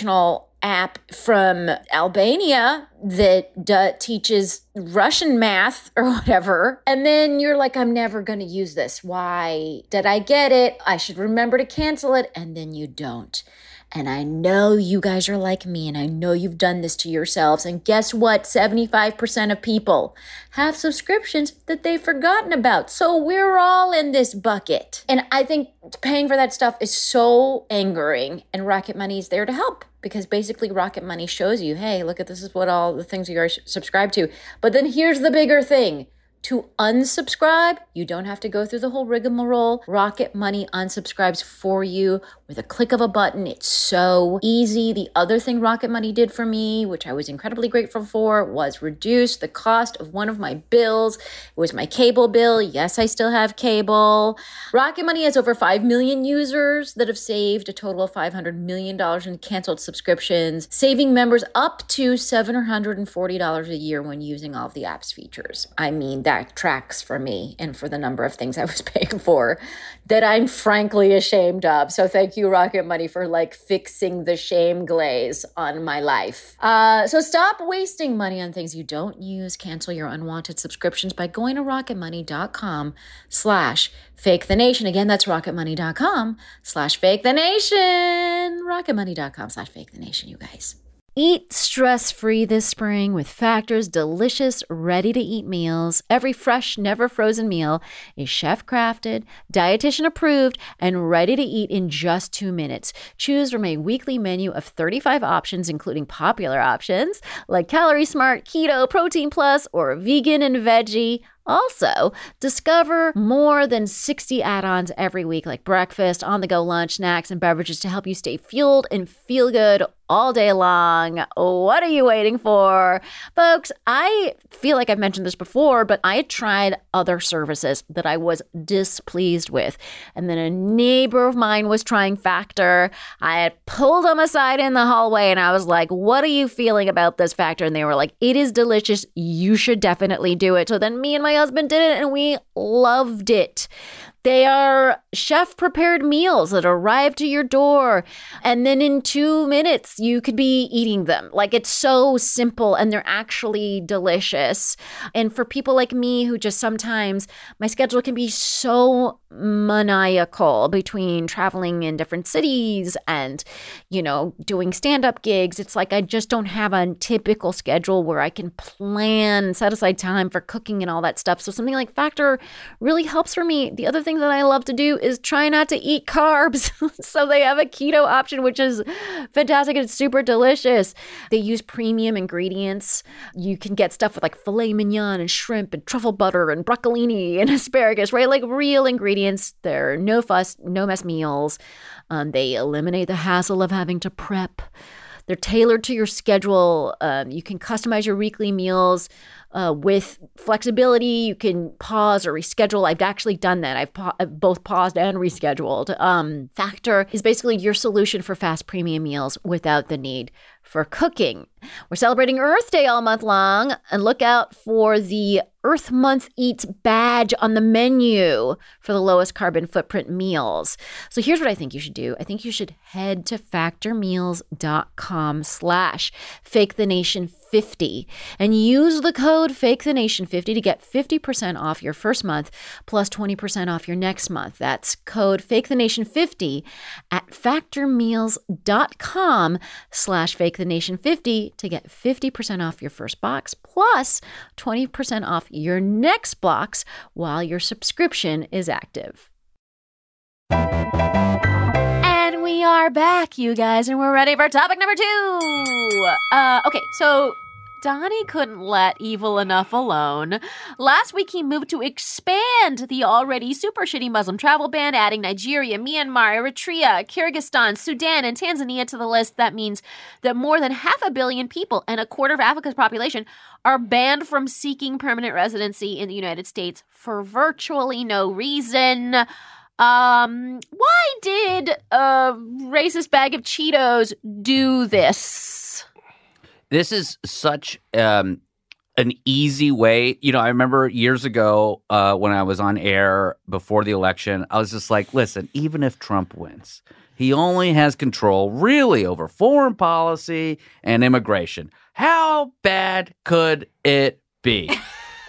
educational app from Albania that teaches Russian math or whatever. And then you're like, I'm never going to use this. Why did I get it? I should remember to cancel it. And then you don't. And I know you guys are like me, and I know you've done this to yourselves. And guess what? 75% of people have subscriptions that they've forgotten about. So we're all in this bucket. And I think paying for that stuff is so angering, and Rocket Money is there to help because basically Rocket Money shows you, hey, look at this is what all the things you are subscribed to. But then here's the bigger thing. To unsubscribe, you don't have to go through the whole rigmarole. Rocket Money unsubscribes for you with a click of a button. It's so easy. The other thing Rocket Money did for me, which I was incredibly grateful for, was reduce the cost of one of my bills. It was my cable bill. Yes, I still have cable. Rocket Money has over 5 million users that have saved a total of $500 million in canceled subscriptions, saving members up to $740 a year when using all of the app's features. I mean, that tracks for me and for the number of things I was paying for that I'm frankly ashamed of. So thank you, Rocket Money, for like fixing the shame glaze on my life. Uh, so stop wasting money on things you don't use. Cancel your unwanted subscriptions by going to rocketmoney.com slash fake the nation. Again, that's rocketmoney.com slash fake the nation. Rocketmoney.com slash fake the nation, you guys. Eat stress free this spring with Factor's delicious, ready to eat meals. Every fresh, never frozen meal is chef crafted, dietitian approved, and ready to eat in just two minutes. Choose from a weekly menu of 35 options, including popular options like Calorie Smart, Keto, Protein Plus, or Vegan and Veggie. Also, discover more than 60 add ons every week, like breakfast, on the go lunch, snacks, and beverages to help you stay fueled and feel good all day long. What are you waiting for? Folks, I feel like I've mentioned this before, but I tried other services that I was displeased with. And then a neighbor of mine was trying Factor. I had pulled them aside in the hallway and I was like, What are you feeling about this Factor? And they were like, It is delicious. You should definitely do it. So then me and my husband did it and we loved it. They are chef prepared meals that arrive to your door. And then in two minutes, you could be eating them. Like it's so simple and they're actually delicious. And for people like me who just sometimes my schedule can be so maniacal between traveling in different cities and, you know, doing stand up gigs, it's like I just don't have a typical schedule where I can plan, set aside time for cooking and all that stuff. So something like Factor really helps for me. The other thing that I love to do is try not to eat carbs. so they have a keto option, which is fantastic. It's super delicious. They use premium ingredients. You can get stuff with like filet mignon and shrimp and truffle butter and broccolini and asparagus, right? Like real ingredients. They're no fuss, no mess meals. Um, they eliminate the hassle of having to prep. They're tailored to your schedule. Um, you can customize your weekly meals uh, with flexibility. You can pause or reschedule. I've actually done that. I've, pa- I've both paused and rescheduled. Um, Factor is basically your solution for fast premium meals without the need for cooking. We're celebrating Earth Day all month long, and look out for the Earth Month Eats badge on the menu for the lowest carbon footprint meals. So here's what I think you should do. I think you should head to factormeals.com slash fake the nation 50 and use the code fake the nation 50 to get 50% off your first month plus 20% off your next month. That's code fake the nation 50 at factormeals.com slash fake the nation 50 to get 50% off your first box plus 20% off your next box while your subscription is active. And we are back, you guys, and we're ready for topic number two. Uh, okay, so Donnie couldn't let evil enough alone. Last week, he moved to expand the already super shitty Muslim travel ban, adding Nigeria, Myanmar, Eritrea, Kyrgyzstan, Sudan, and Tanzania to the list. That means that more than half a billion people and a quarter of Africa's population are banned from seeking permanent residency in the United States for virtually no reason. Um, why did a racist bag of Cheetos do this? This is such um, an easy way. You know, I remember years ago uh, when I was on air before the election, I was just like, listen, even if Trump wins, he only has control really over foreign policy and immigration. How bad could it be?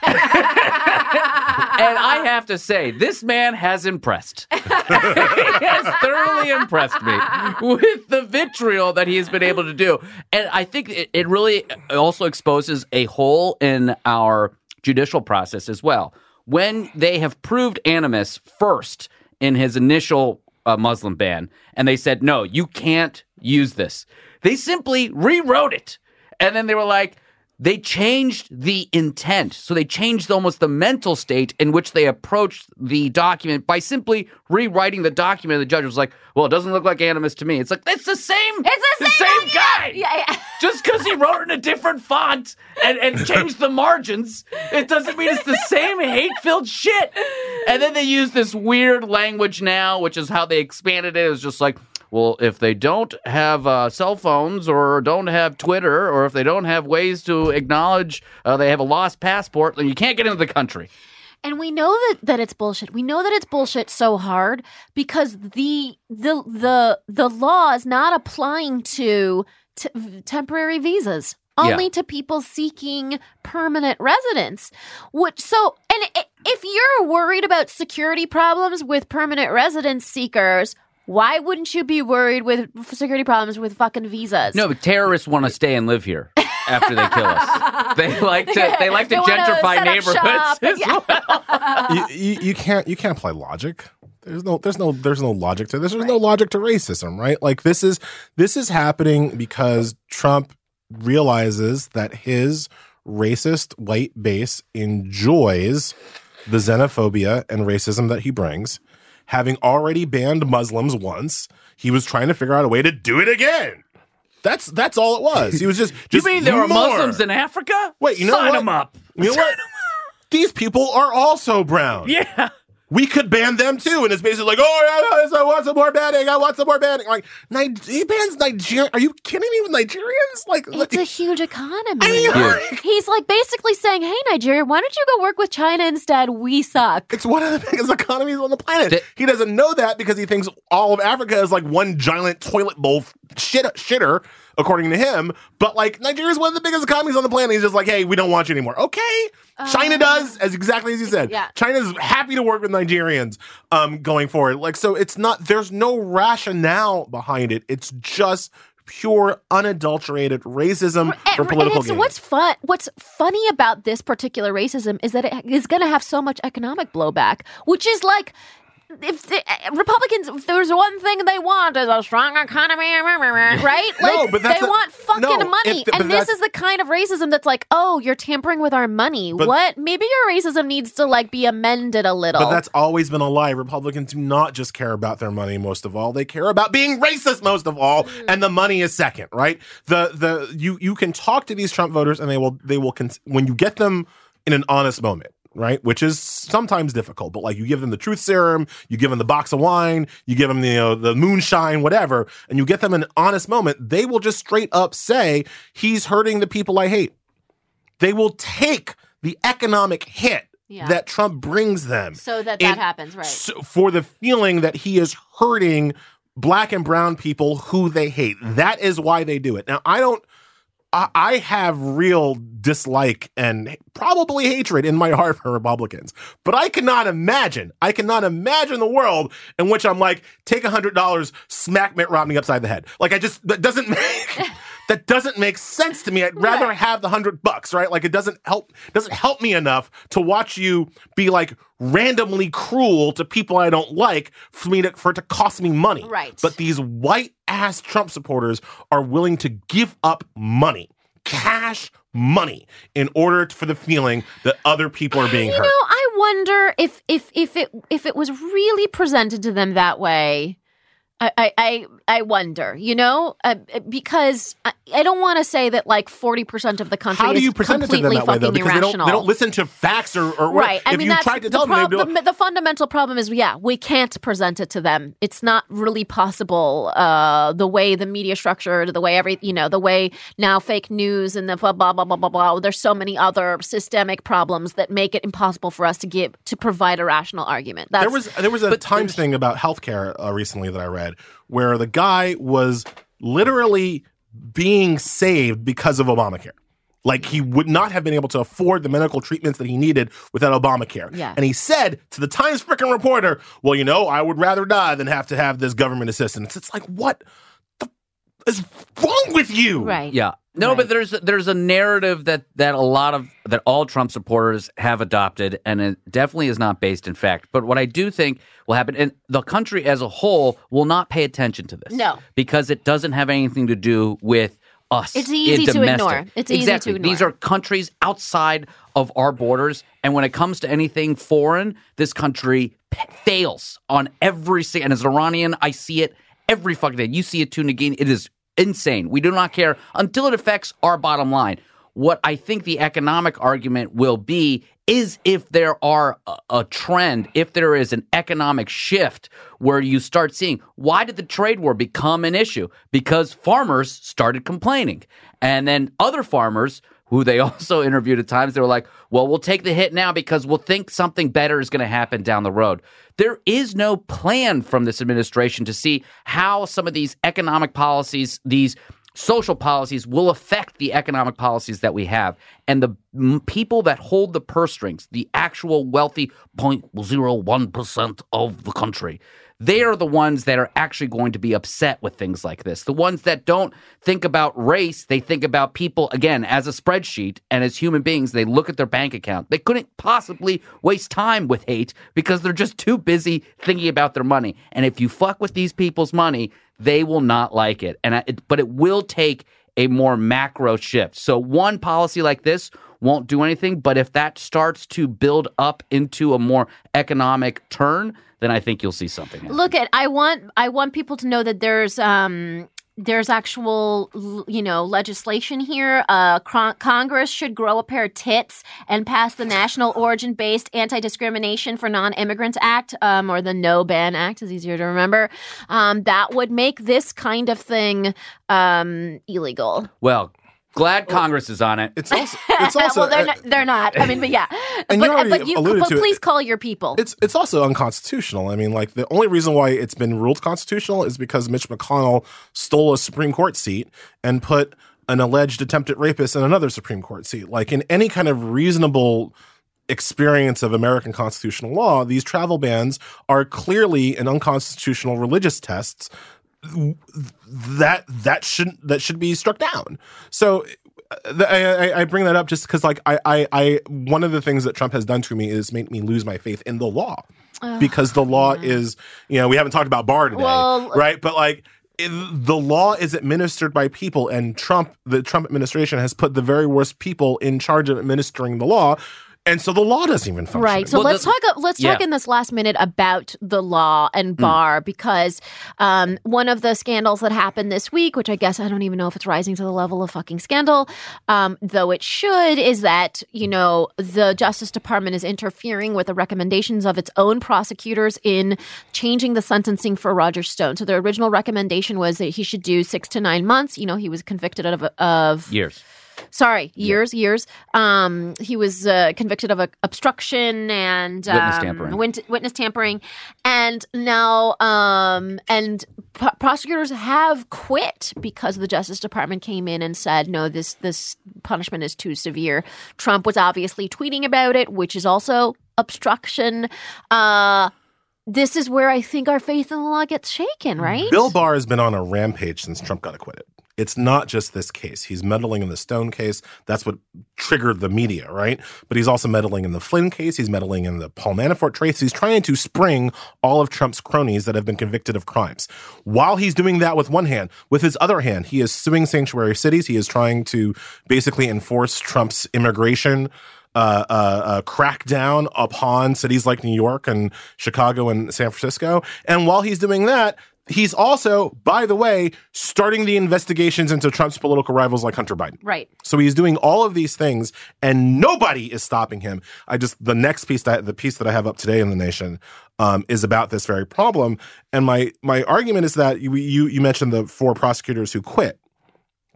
and I have to say, this man has impressed. he has thoroughly impressed me with the vitriol that he has been able to do. And I think it, it really also exposes a hole in our judicial process as well. When they have proved animus first in his initial uh, Muslim ban, and they said, no, you can't use this, they simply rewrote it. And then they were like, they changed the intent. So they changed almost the mental state in which they approached the document by simply rewriting the document. The judge was like, well, it doesn't look like animus to me. It's like, it's the same. It's the same guy. Yeah, yeah. Just because he wrote in a different font and, and changed the margins, it doesn't mean it's the same hate filled shit. And then they use this weird language now, which is how they expanded it. It was just like, well, if they don't have uh, cell phones or don't have Twitter or if they don't have ways to acknowledge uh, they have a lost passport, then you can't get into the country. And we know that, that it's bullshit. We know that it's bullshit so hard because the the the the law is not applying to t- temporary visas. Only Yeah. to people seeking permanent residence. Which so and if you're worried about security problems with permanent residence seekers, why wouldn't you be worried with security problems with fucking visas? No, but terrorists want to stay and live here after they kill us. They like to they like to They gentrify neighborhoods. shop. as Yeah. well. you, you, you can't you can't apply logic. There's no there's no there's no logic to this. There's no logic to racism, right? Like this is this is happening because Trump realizes that his racist white base enjoys the xenophobia and racism that he brings. Having already banned Muslims once, he was trying to figure out a way to do it again. That's that's all it was. He was just, You mean there are. Muslims in Africa? Wait, you know Sign what? them up. You know what? These people are also brown. Yeah. We could ban them too, and it's basically like, oh, yeah, I want some more banning. I want some more banning. Like, Ni- he bans Nigeria. Are you kidding me with Nigerians? Like, It's a huge economy. I mean, Huge. He's like basically saying, "Hey, Nigeria, why don't you go work with China instead? We suck." it's one of the biggest economies on the planet. Th- he doesn't know that because he thinks all of Africa is like one giant toilet bowl shit shitter, according to him. But like, Nigeria is one of the biggest economies on the planet. He's just like, hey, we don't want you anymore. Okay, China does, as exactly as you said. yeah. China's happy to work with Nigerians um, going forward. Like, so it's not. There's no rationale behind it. It's just pure, unadulterated racism And- for political gain. what's fun what's funny about this particular racism is that it is going to have so much economic blowback which is like if the, uh, Republicans, if there's one thing they want is a strong economy, right? No, Like but they a- want fucking no, money, the- and this is the kind of racism that's like, oh, you're tampering with our money. But- what? Maybe your racism needs to like be amended a little. But that's always been a lie. Republicans do not just care about their money most of all. They care about being racist most of all, Mm. and the money is second, right? The the you you can talk to these Trump voters and they will they will con- when you get them in an honest moment, right? Which is sometimes difficult, but like you give them the truth serum, you give them the box of wine, you give them the you know, the moonshine, whatever, and you get them an honest moment, they will just straight up say he's hurting the people I hate. They will take the economic hit Yeah. that Trump brings them so that that happens, right? so- for the feeling that he is hurting black and brown people who they hate. That is why they do it. Now, I don't. I I have real dislike and probably hatred in my heart for Republicans, but I cannot imagine. I cannot imagine the world in which I'm like, take a hundred dollars, smack Mitt Romney upside the head. Like I just that doesn't make that doesn't make sense to me. I'd rather Right. have the hundred bucks, right? Like it doesn't help doesn't help me enough to watch you be like randomly cruel to people I don't like for me to for it to cost me money. Right. But these white ass Trump supporters are willing to give up money, cash money, in order for the feeling that other people are being you hurt. know, I wonder if if if it if it was really presented to them that way. I I I, I wonder, you know, uh, because I, I don't want to say that like forty percent of the country How do is you present it to them completely that way though? fucking Because they don't, irrational. they don't listen to facts or, or what- Right. I if mean, that's tried to the, tell them, prob- like, the, the fundamental problem is, yeah, we can't present it to them. It's not really possible. Uh, the way the media structured, the way every, you know, the way now fake news and the blah blah blah blah blah blah. There's so many other systemic problems that make it impossible for us to give to provide a rational argument. That's, there was there was a Times thing about healthcare uh, recently that I read where the guy was literally being saved because of Obamacare. Like he would not have been able to afford the medical treatments that he needed without Obamacare. Yeah. And he said to the Times freaking reporter, "Well, you know, I would rather die than have to have this government assistance." It's like, what is wrong with you? right. Yeah. No, Right. but there's there's a narrative that that a lot of that all Trump supporters have adopted, and it definitely is not based in fact. But what I do think will happen, and the country as a whole will not pay attention to this, No. because it doesn't have anything to do with us. It's easy in to domestic. ignore. It's easy to ignore. These are countries outside of our borders, and when it comes to anything foreign, this country p- fails on every. And as an Iranian, I see it every fucking day. You see a tuna gain, It is insane. We do not care until it affects our bottom line. What I think the economic argument will be is if there are a, a trend, if there is an economic shift where you start seeing why did the trade war become an issue? Because farmers started complaining. And then other farmers who they also interviewed at times, they were like, well, we'll take the hit now because we'll think something better is going to happen down the road. There is no plan from this administration to see how some of these economic policies, these social policies will affect the economic policies that we have. And the m- people that hold the purse strings, the actual wealthy 0.01% of the country, they are the ones that are actually going to be upset with things like this. The ones that don't think about race, they think about people, again, as a spreadsheet and as human beings, they look at their bank account. They couldn't possibly waste time with hate because they're just too busy thinking about their money. And if you fuck with these people's money, they will not like it. And I, it, but it will take a more macro shift. So one policy like this won't do anything, but if that starts to build up into a more economic turn, then I think you'll see something. happen. Look at I want I want people to know that there's um there's actual you know legislation here. Uh, Cron- Congress should grow a pair of tits and pass the National Origin Based Anti Discrimination for Non Immigrants Act, um, or the No Ban Act is easier to remember. Um, that would make this kind of thing um, illegal. Well, glad Congress is on it. It's also it's also well, they're uh, not, they're not. I mean, but yeah. And but, you already but you alluded but to it. please call your people. It's it's also unconstitutional. I mean, like the only reason why it's been ruled constitutional is because Mitch McConnell stole a Supreme Court seat and put an alleged attempted rapist in another Supreme Court seat. Like in any kind of reasonable experience of American constitutional law, these travel bans are clearly an unconstitutional religious tests that that shouldn't that should be struck down. So I, I, bring that up just because like I, I I one of the things that Trump has done to me is made me lose my faith in the law. because the law is, you know, we haven't talked about Barr today, Well- right? But like the law is administered by people and Trump the Trump administration has put the very worst people in charge of administering the law. And so the law doesn't even function. Right. So Well, let's the- talk. Let's talk yeah. in this last minute about the law and Barr because um, one of the scandals that happened this week, which I guess I don't even know if it's rising to the level of fucking scandal, um, though it should, is that you know the Justice Department is interfering with the recommendations of its own prosecutors in changing the sentencing for Roger Stone. So their original recommendation was that he should do six to nine months. You know, he was convicted of of Years. Sorry, years, years. Um, he was uh, convicted of a, obstruction and um, Witness tampering. wit- witness tampering, and now um, and p- prosecutors have quit because the Justice Department came in and said, no, this this punishment is too severe. Trump was obviously tweeting about it, which is also obstruction. Uh, this is where I think our faith in the law gets shaken, right? Bill Barr has been on a rampage since Trump got acquitted. It's not just this case. He's meddling in the Stone case. That's what triggered the media, right? But he's also meddling in the Flynn case. He's meddling in the Paul Manafort trace. He's trying to spring all of Trump's cronies that have been convicted of crimes. While he's doing that with one hand, with his other hand, he is suing sanctuary cities. He is trying to basically enforce Trump's immigration uh, uh, uh, crackdown upon cities like New York and Chicago and San Francisco. And while he's doing that, he's also, by the way, starting the investigations into Trump's political rivals like Hunter Biden. Right. So he's doing all of these things, and nobody is stopping him. I just the next piece that the piece that I have up today in the Nation um, is about this very problem. And my my argument is that you you, you mentioned the four prosecutors who quit.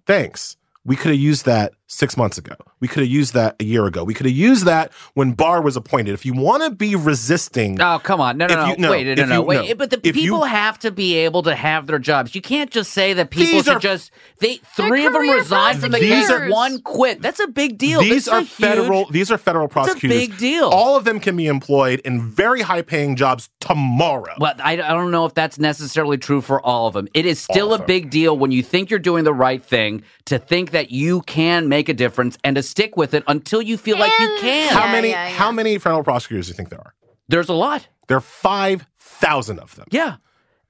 Thanks. We could have used that six months ago. We could have used that a year ago. We could have used that when Barr was appointed. If you want to be resisting, Oh, come on. No, no, no. you- no, Wait, no, no, no. you- Wait, no. but the If you- people have to be able to have their jobs. You can't just say that people These should are- just they three of them career resigned from the These case, are- one quit. That's a big deal. these This are a huge- federal. These are federal prosecutors. big deal. All of them can be employed in very high paying jobs tomorrow. Well, I, I don't know if that's necessarily true for all of them. It is still All a big deal when you think you're doing the right thing to think that you can make a difference and to stick with it until you feel like you can. how Yeah, many? yeah, yeah. How many federal prosecutors do you think there are? There's a lot. There are five thousand of them. Yeah.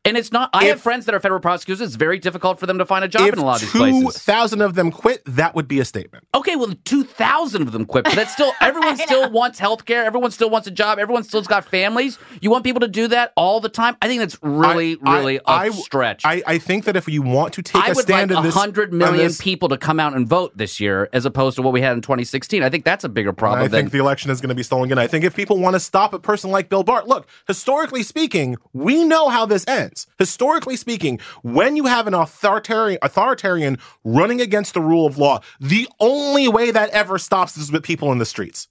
And it's not, I have friends that are federal prosecutors. It's very difficult for them to find a job in a lot of these two places. thousand of them quit, that would be a statement. Okay, well, 2,000 of them quit, but that's still, everyone still wants health care. Everyone still wants a job. Everyone still's got families. You want people to do that all the time? I think that's really, I- really I- a stretch. I, I think that if you want to take I a stand like in this, 100 on million this- people to come out and vote this year as opposed to what we had in 2016. I think that's a bigger problem I than think the election is going to be stolen again. I think if people want to stop a person like Bill Barr, look, historically speaking, we know how this ends. Historically speaking, when you have an authoritarian authoritarian running against the rule of law, the only way that ever stops is with people in the streets.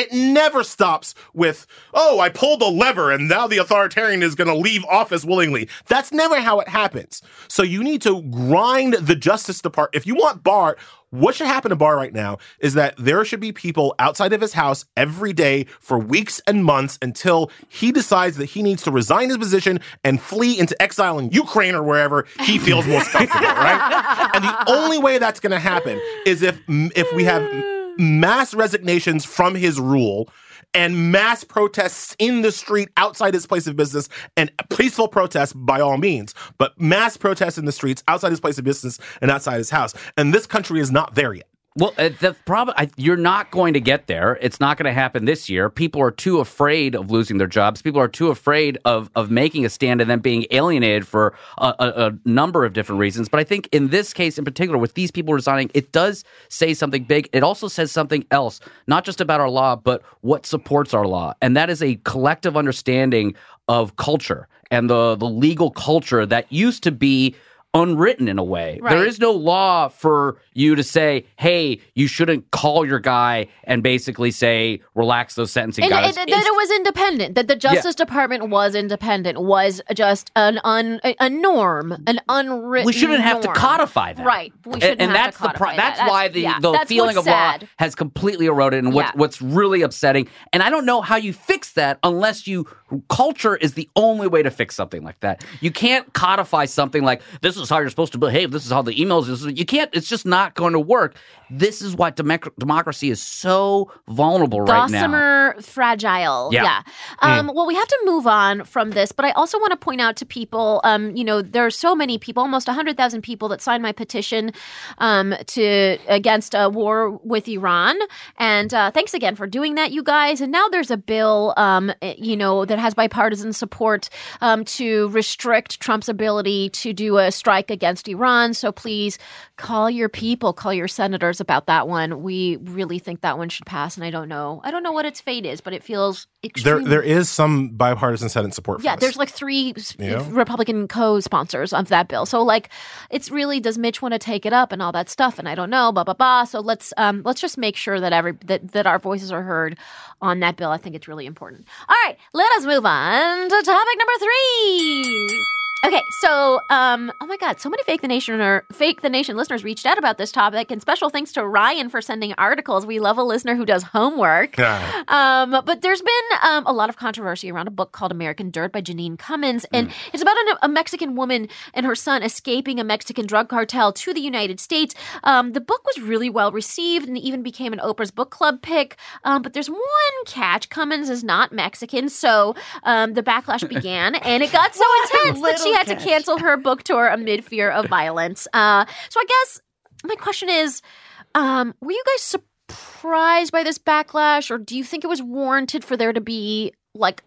It never stops with, oh, I pulled a lever and now the authoritarian is going to leave office willingly. That's never how it happens. So you need to grind the Justice Department. If you want Barr, what should happen to Barr right now is that there should be people outside of his house every day for weeks and months until he decides that he needs to resign his position and flee into exile in Ukraine or wherever he feels most comfortable, right? And the only way that's going to happen is if if we have mass resignations from his rule and mass protests in the street outside his place of business and peaceful protests by all means, but mass protests in the streets outside his place of business and outside his house. And this country is not there yet. Well, uh, the problem you're not going to get there. It's not going to happen this year. People are too afraid of losing their jobs. People are too afraid of of making a stand and then being alienated for a, a, a number of different reasons. But I think in this case, in particular, with these people resigning, it does say something big. It also says something else, not just about our law, but what supports our law, and that is a collective understanding of culture and the the legal culture that used to be unwritten in a way. There Right. is no law for you to say, "Hey, you shouldn't call your guy," and basically say, "Relax those sentencing And, guys." and that it was independent. That the Justice Department was independent was just an un a, a norm, an unwritten. we shouldn't have to codify that, Right. We shouldn't and, have that's to the codify that's that. why the yeah, the that's feeling of sad. law has completely eroded, and what, Yeah. what's really upsetting. And I don't know how you fix that unless you culture is the only way to fix something like that. You can't codify something like this is how you're supposed to behave. This is how the emails. Is, you can't. It's just not going to work. This is why democ- democracy is so vulnerable right now. Gossamer fragile. Yeah. Yeah. Um, Well, we have to move on from this, but I also want to point out to people, um, you know, there are so many people, almost 100,000 people that signed my petition um, to against a war with Iran. And uh, thanks again for doing that, you guys. And now there's a bill, um, eh, you know, that has bipartisan support um, to restrict Trump's ability to do a strike against Iran. So please call your people, call your senators about that one. We really think that one should pass. And I don't know, I don't know what its fate is, but it feels There, there is some bipartisan Senate support for yeah, this. there's like three Yeah. Republican co-sponsors of that bill. So like, it's really does Mitch want to take it up and all that stuff? And I don't know, blah blah blah. So let's um let's just make sure that every that, that our voices are heard on that bill. I think it's really important. All right, let us move on to topic number three. Okay, so um, oh my God, so many fake the nation or fake the nation listeners reached out about this topic, and special thanks to Ryan for sending articles. We love a listener who does homework. Yeah. Um, but there's been um, a lot of controversy around a book called American Dirt by Jeanine Cummins, and Mm. it's about an, a Mexican woman and her son escaping a Mexican drug cartel to the United States. Um, the book was really well received and even became an Oprah's book club pick. Um, but there's one catch: Cummins is not Mexican, so um, the backlash began, and it got so intense that she had to cancel her book tour amid fear of violence. Uh, so I guess my question is, um, were you guys surprised by this backlash, or do you think it was warranted for there to be like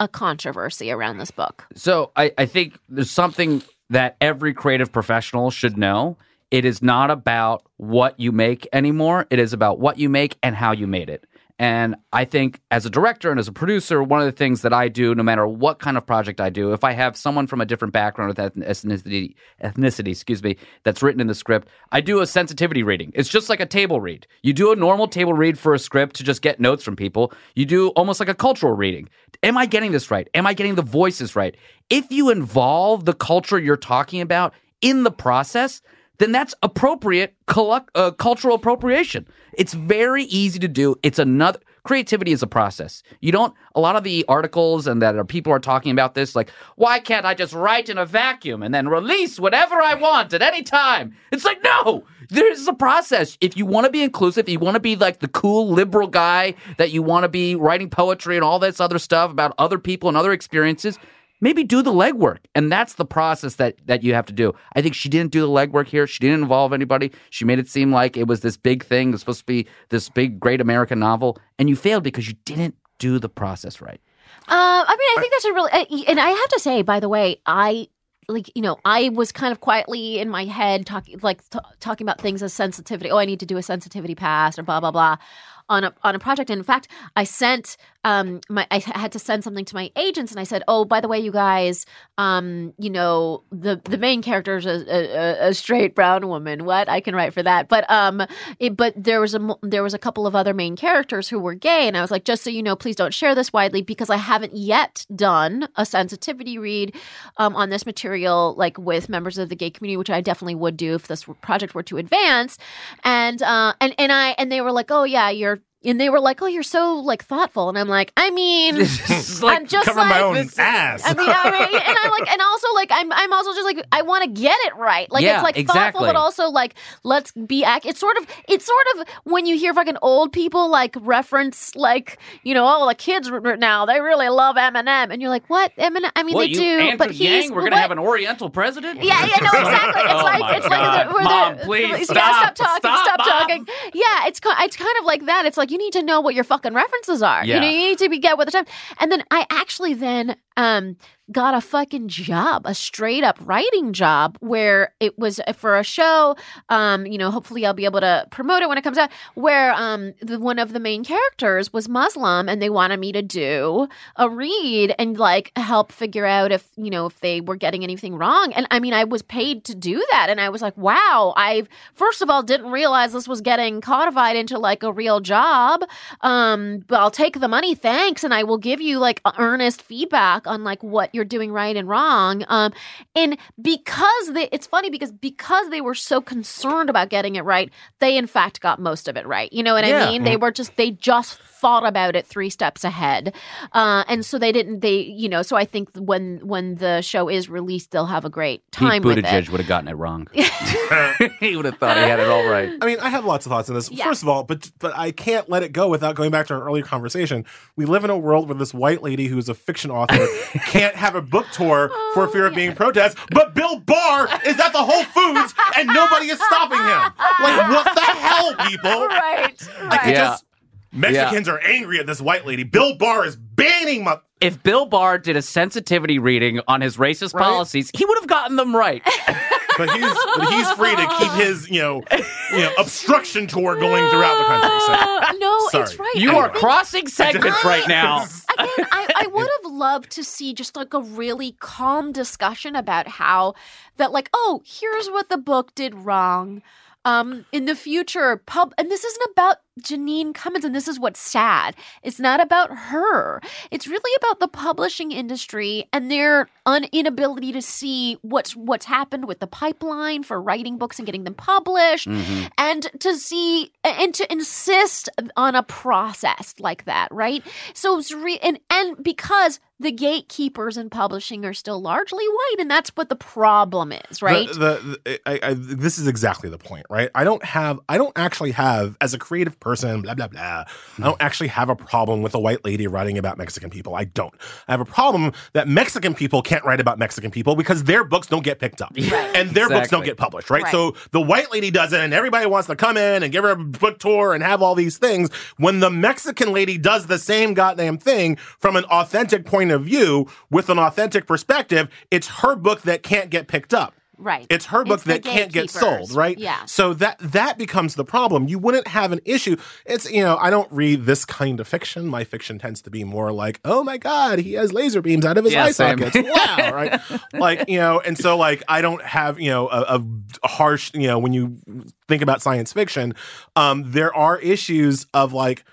a controversy around this book? So I, I think there's something that every creative professional should know. It is not about what you make anymore. It is about what you make and how you made it. And I think as a director and as a producer, one of the things that I do, no matter what kind of project I do, if I have someone from a different background with ethnicity, ethnicity, excuse me, that's written in the script, I do a sensitivity reading. It's just like a table read. You do a normal table read for a script to just get notes from people. You do almost like a cultural reading. Am I getting this right? Am I getting the voices right? If you involve the culture you're talking about in the process, then that's appropriate uh, cultural appropriation. It's very easy to do. It's another creativity is a process. You don't a lot of the articles and that are, people are talking about this like why can't I just write in a vacuum and then release whatever I want at any time? It's like no, there's a process. If you want to be inclusive, you want to be like the cool liberal guy that you want to be writing poetry and all this other stuff about other people and other experiences, maybe do the legwork. And that's the process that that you have to do. I think she didn't do the legwork here. She didn't involve anybody. She made it seem like it was this big thing. It was supposed to be this big great american novel. And you failed because you didn't do the process right. Uh, I mean, I think that's a really, uh, and I have to say, by the way, I like you know I was kind of quietly in my head talking like t- talking about things as sensitivity. Oh, I need to do a sensitivity pass or blah blah blah on a on a project. And in fact, I sent um my I had to send something to my agents, and I said, oh, by the way, you guys, um, you know the the main character is a, a, a straight brown woman. What I can write for that, but um, it, but there was a there was a couple of other main characters who were gay, and I was like, just so you know, please don't share this widely because I haven't yet done a sensitivity read um, on this material, like with members of the gay community, which I definitely would do if this project were to advance. And uh, and and I and they were like, oh yeah, you're. And they were like, "Oh, you're so like thoughtful," and I'm like, "I mean, like I'm just covering like my own this- ass. I mean, I mean, and I like, and also like, I'm, I'm also just like, I want to get it right. Like, Yeah, it's like thoughtful, but also like, let's be ac It's sort of, it's sort of when you hear fucking old people like reference, like, you know, oh, the kids now they really love Eminem, and you're like, what Eminem? I mean, what they you do, Andrew but he's we're gonna what- have an oriental president yeah, yeah, no, exactly. It's Oh like it's God. like the, Mom, they're- please yeah, stop. stop talking, Stop, stop, talking. Yeah, it's it's kind of like that. It's like you need to know what your fucking references are. You know, you need to be get with the time. And then I actually then um got a fucking job, a straight up writing job where it was for a show. Um, you know, hopefully I'll be able to promote it when it comes out. Where um the, one of the main characters was Muslim, and they wanted me to do a read and like help figure out if you know if they were getting anything wrong. And I mean, I was paid to do that, and I was like, wow. I first of all didn't realize this was getting codified into like a real job. Um, but I'll take the money, thanks, and I will give you like earnest feedback on like what what you're doing right and wrong. Um, and because they, it's funny because because they were so concerned about getting it right, they in fact got most of it right. You know what Yeah. I mean? They were just they just thought about it three steps ahead, uh, and so they didn't. They you know. So I think when when the show is released, they'll have a great Pete time with Buttigieg it. would have gotten it wrong. he would have thought he had it all right. I mean, I have lots of thoughts on this. Yeah. First of all, but but I can't let it go without going back to our earlier conversation. We live in a world where this white lady who is a fiction author can't have a book tour for oh, fear of being protest, but Bill Barr is at the Whole Foods and nobody is stopping him. Like, what the hell, people? right. Like, Yeah. just Mexicans are angry at this white lady. Bill Barr is banning my. If Bill Barr did a sensitivity reading on his racist Right. policies, he would have gotten them right. But he's but he's free to keep his you know you know obstruction tour going throughout the country. So. No, Sorry. it's right. You I are think- crossing segments right now. Again, I, I would have loved to see just like a really calm discussion about how that, like, oh, here's what the book did wrong. Um, in the future, pub, and this isn't about Jeanine Cummins, and this is what's sad. It's not about her. It's really about the publishing industry and their un- inability to see what's what's happened with the pipeline for writing books and getting them published Mhm. and to see and to insist on a process like that right so it's re- and and because the gatekeepers in publishing are still largely white and that's what the problem is right The, the, the- I, I, this is exactly the point, right? I don't have, I don't actually have, as a creative person, blah blah blah. I hmm. don't actually have a problem with a white lady writing about Mexican people. I don't. I have a problem that Mexican people can't write about Mexican people because their books don't get picked up, and their books don't get published, right? Right. So the white lady does it, and everybody wants to come in and give her a book tour and have all these things. When the Mexican lady does the same goddamn thing from an authentic point of view with an authentic perspective, it's her book that can't get picked up. Right It's her book It's that can't get sold, right? yeah So that that becomes the problem. You wouldn't have an issue. It's you know, I don't read this kind of fiction. My fiction tends to be more like, oh my god, he has laser beams out of his Yeah, eye same. sockets. Wow, right? like you know, and so like I don't have you know a, a harsh you know when you think about science fiction, um, there are issues of like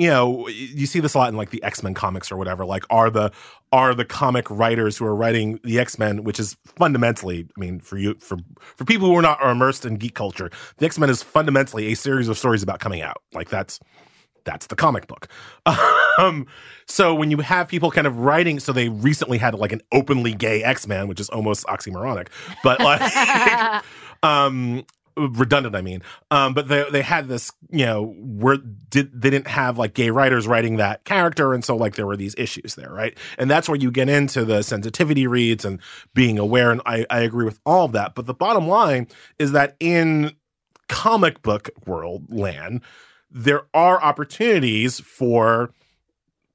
you know you see this a lot in like the x-men comics or whatever like are the are the comic writers who are writing the x-men which is fundamentally i mean for you for for people who are not are immersed in geek culture the x-men is fundamentally a series of stories about coming out. Like that's that's the comic book. Um so when you have people kind of writing so they recently had like an openly gay x-men which is almost oxymoronic but like um redundant i mean. Um but they they had this you know where did they didn't have like gay writers writing that character and so like there were these issues there right? And that's where you get into the sensitivity reads and being aware and i i agree with all of that. But the bottom line is that in comic book world land there are opportunities for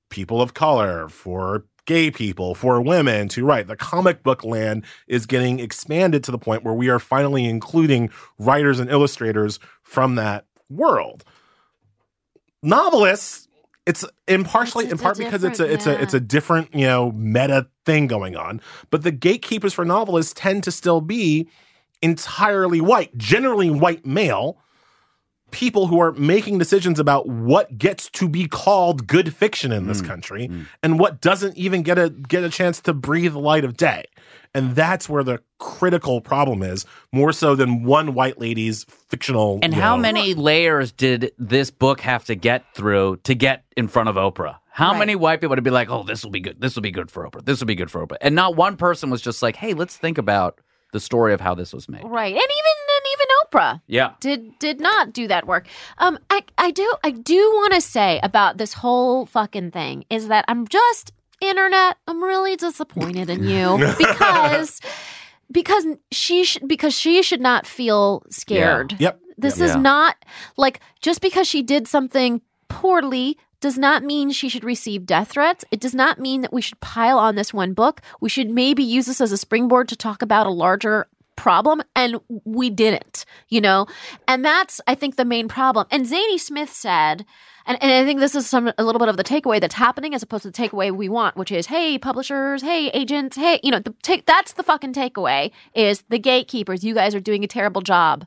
people of color for gay people for women to write the comic book land is getting expanded to the point where we are finally including writers and illustrators from that world. Novelists it's in partially It's- in part because it's a it's a it's a different you know meta thing going on. But the gatekeepers for novelists tend to still be entirely white generally white male people who are making decisions about what gets to be called good fiction in this Mm, country mm. and what doesn't even get a get a chance to breathe the light of day. And that's where the critical problem is, more so than one white lady's fictional. And how know- many layers did this book have to get through to get in front of Oprah? How Right. many white people would be like, "Oh, this will be good. This will be good for Oprah. This will be good for Oprah," and not one person was just like, "Hey, let's think about the story of how this was made." right and even and even oprah Yeah, did did not do that work. Um, I I do I do want to say about this whole fucking thing is that I'm just internet. I'm really disappointed in you because because she sh- because she should not feel scared. Yep. This Yep. is Yeah. not like just because she did something poorly does not mean she should receive death threats. It does not mean that we should pile on this one book. We should maybe use this as a springboard to talk about a larger problem and we didn't, you know? And that's I think the main problem. And Zadie Smith said and, and I think this is some a little bit of the takeaway that's happening as opposed to the takeaway we want, which is, hey, publishers, hey, agents, hey, you know, the take that's the fucking takeaway is the gatekeepers. You guys are doing a terrible job.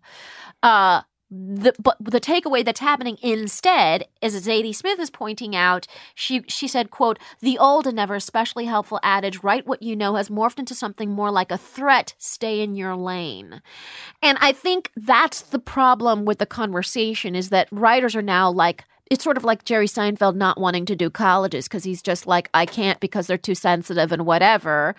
Uh, the but the takeaway that's happening instead is as Zadie Smith is pointing out, she she said, quote, the old and never especially helpful adage, write what you know, has morphed into something more like a threat, stay in your lane. And I think that's the problem with the conversation is that writers are now like it's sort of like Jerry Seinfeld not wanting to do colleges because he's just like, I can't because they're too sensitive and whatever.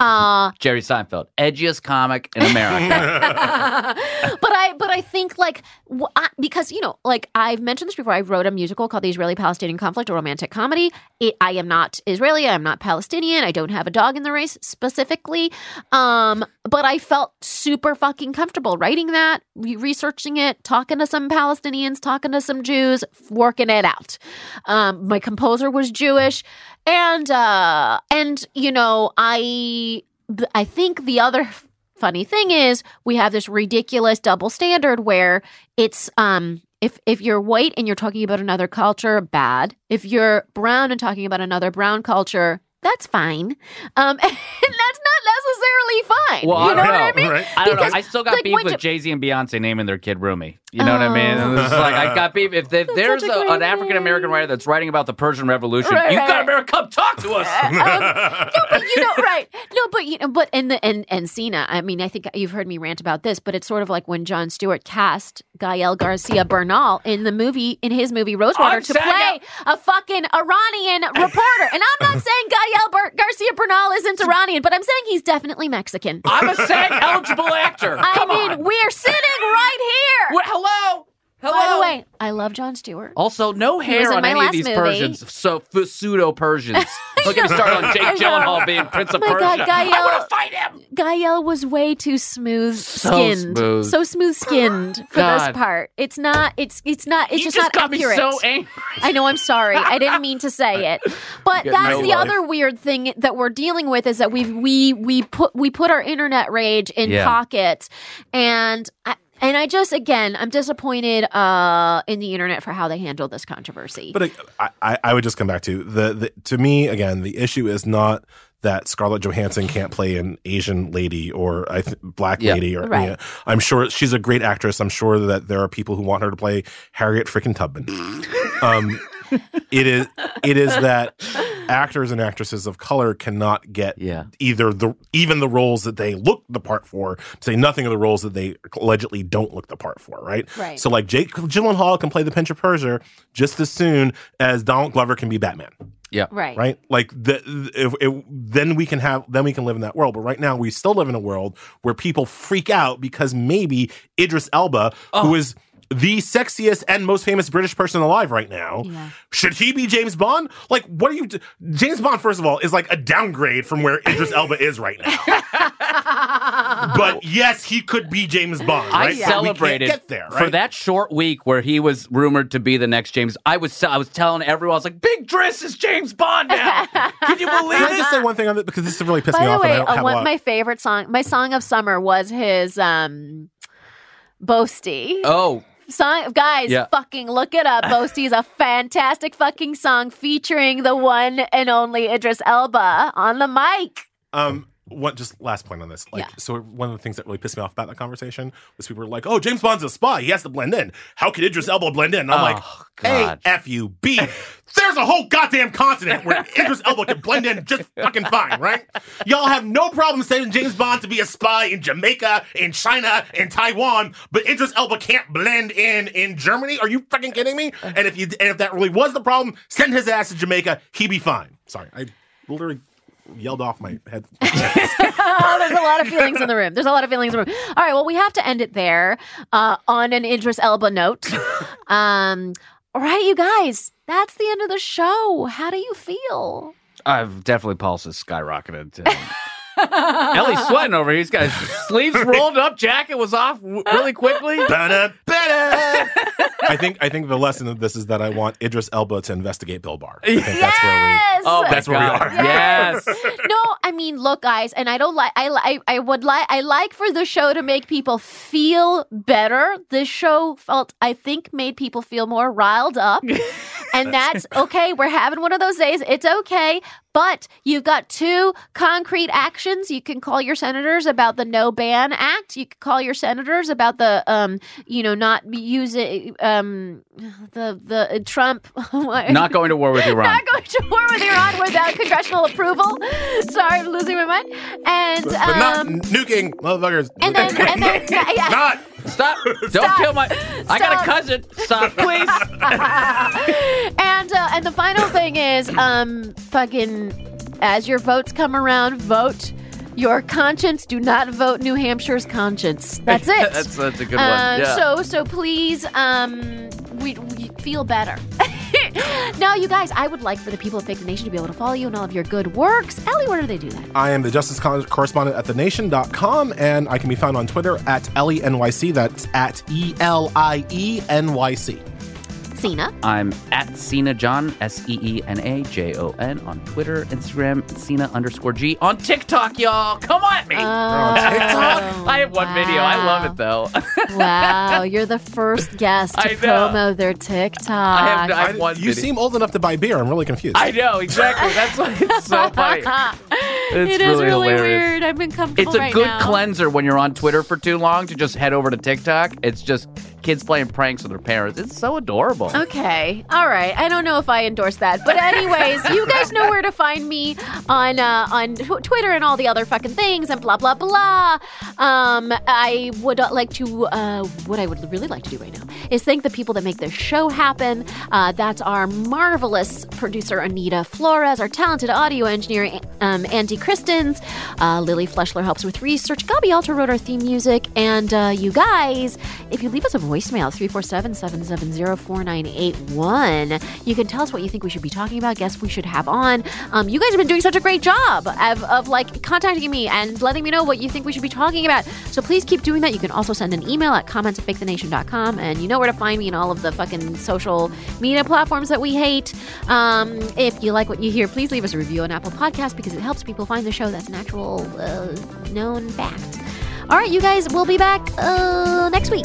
Uh, Jerry Seinfeld, edgiest comic in America. but I but I think like wh- I, because you know like I've mentioned this before. I wrote a musical called The Israeli Palestinian Conflict, a romantic comedy. It, I am not Israeli. I am not Palestinian. I don't have a dog in the race specifically. Um, but I felt super fucking comfortable writing that, re- researching it, talking to some Palestinians, talking to some Jews, working it out. Um, my composer was Jewish, and uh, and you know I I think the other funny thing is we have this ridiculous double standard where it's um if if you're white and you're talking about another culture bad. If you're brown and talking about another brown culture that's fine um and that's not necessarily fine Well, you know I what don't i mean right? I don't know. Because, I still got like, beef with you- Jay Z and Beyonce naming their kid Rumi. You know what I mean? Oh. It's like I got beef. If, if there's a a, an African American writer that's writing about the Persian Revolution, Right, you right. got America come talk to us. no, but you know, right? No, but you know, but in the and and Seena. I mean, I think you've heard me rant about this, but it's sort of like when Jon Stewart cast Gael Garcia Bernal in the movie in his movie Rosewater I'm to saying play a fucking Iranian reporter. And I'm not saying Gael Bar- Garcia Bernal isn't Iranian, but I'm saying he's definitely Mexican. I'm a SAG eligible actor. I Come mean, on. we're sitting right here. Well, hello. Hello. By the way, I love Jon Stewart. Also, no hair on any of these movie. Persians, so pseudo Persians. Get me started on Jake. Gyllenhaal being Prince of Persia. God, I want to fight him. Gael was way too smooth So skinned. smooth. So smooth skinned for this part. It's not it's it's not it's you just, just not got accurate. me so angry. I know I'm sorry. I didn't mean to say it. But that's no the life. other weird thing that we're dealing with is that we we we put we put our internet rage in Yeah. pockets and I, and I just again I'm disappointed uh in the internet for how they handled this controversy. But I, I, I would just come back to the, the to me again. The issue is not that Scarlett Johansson can't play an Asian lady or I th- black Yeah. lady or Right. yeah. I'm sure she's a great actress. I'm sure that there are people who want her to play Harriet frickin' Tubman. um, it is it is that actors and actresses of color cannot get Yeah. either the even the roles that they look the part for, say nothing of the roles that they allegedly don't look the part for, right? Right. So like Jake Gyllenhaal can play the Pinch of Persia just as soon as Donald Glover can be Batman, Yeah. right. right? Like the if, if, then we can have then we can live in that world. But right now we still live in a world where people freak out because maybe Idris Elba, Oh. who is the sexiest and most famous British person alive right now. Yeah. Should he be James Bond? Like, what are you? d- James Bond, first of all, is like a downgrade from where Idris Elba is right now. but yes, he could be James Bond. I Right? We can't celebrated get there for that short week where he was rumored to be the next James. I was I was telling everyone I was like, "Big Driss is James Bond now." Can you believe Can I just say one thing on it because this is really pissed By me the off? way, and I don't uh, one, lot. my favorite song, my song of summer was his um Boasty. Oh, Song guys, Yeah. fucking look it up. Boasty is a fantastic fucking song featuring the one and only Idris Elba on the mic. Um, what just last point on this? Like, Yeah. so one of the things that really pissed me off about that conversation was people were like, "Oh, James Bond's a spy. He has to blend in. How could Idris Elba blend in?" And I'm like, Oh, "A, God. F U, B. There's a whole goddamn continent where Idris Elba can blend in just fucking fine, right? Y'all have no problem saying James Bond to be a spy in Jamaica, in China, in Taiwan, but Idris Elba can't blend in in Germany. Are you fucking kidding me? And if you and if that really was the problem, send his ass to Jamaica. He'd be fine. Sorry, I literally yelled off my head. Oh, there's a lot of feelings in the room. There's a lot of feelings in the room. All right, well, we have to end it there uh, on an Idris Elba note. Um, all right, you guys, that's the end of the show. How do you feel? I've definitely pulses skyrocketed. Elie's sweating over here. He's got his sleeves rolled up, jacket was off w- really quickly. Ba-da, ba-da. I think I think the lesson of this is that I want Idris Elba to investigate Bill Barr. I think that's where we. Yes! Oh, That's where we God. are. Yes. no, I mean, look, guys, and I don't like. I li- I would like. I like for the show to make people feel better. This show felt, I think, made people feel more riled up, and that's okay. We're having one of those days. It's okay. But you've got two concrete actions. You can call your senators about the No Ban Act. You can call your senators about the, um, you know, not using um, the the Trump Not going to war with Iran. not going to war with Iran without congressional approval. Sorry, I'm losing my mind. And but not um, nuking motherfuckers. and then and then yeah. not. Stop! Don't Stop. kill my. I got a cousin. Stop, please. and uh, and the final thing is um fucking as your votes come around vote your conscience do not vote new hampshire's conscience that's it that's that's a good uh, one. Yeah. so so please um we, we feel better now you guys i would like for the people of fake the nation to be able to follow you and all of your good works elie where do they do that I am the justice con- correspondent at thenation.com, and I can be found on Twitter at Elie NYC. That's at E L I E N Y C. Seena. I'm at Seena Jon, S E E N A J O N, on Twitter, Instagram, Seena underscore G, on TikTok, y'all. Come at me. Oh, I have one video. I love it though. wow, you're the first guest to promo their TikTok. I have, I have one you video. seem old enough to buy beer. I'm really confused. I know exactly. That's why it's so funny. It's It is really, hilarious. weird. I'm uncomfortable It's a right good now. cleanser when you're on Twitter for too long to just head over to TikTok. It's just kids playing pranks with their parents. It's so adorable. Okay. All right. I don't know if I endorse that, but anyways, you guys know where to find me on uh, on Twitter and all the other fucking things and blah blah blah. Um, I would uh, like to. Uh, what I would really like to do right now is thank the people that make this show happen. Uh, that's our marvelous producer Anita Flores, our talented audio engineer um, Andy Christens, uh, Lily Fleshler helps with research. Gabi Alter wrote our theme music, and uh, you guys, if you leave us a voicemail 347-770-4981, you can tell us what you think we should be talking about, guests we should have on. Um, you guys have been doing such a great job of, of like contacting me and letting me know what you think we should be talking about. So please keep doing that. You can also send an email at comments at fakethenation.com, and you know where to find me in all of the fucking social media platforms that we hate. Um, if you like what you hear, please leave us a review on Apple Podcasts because it helps people find the show. That's an actual uh, known fact. All right, you guys, we'll be back uh, next week.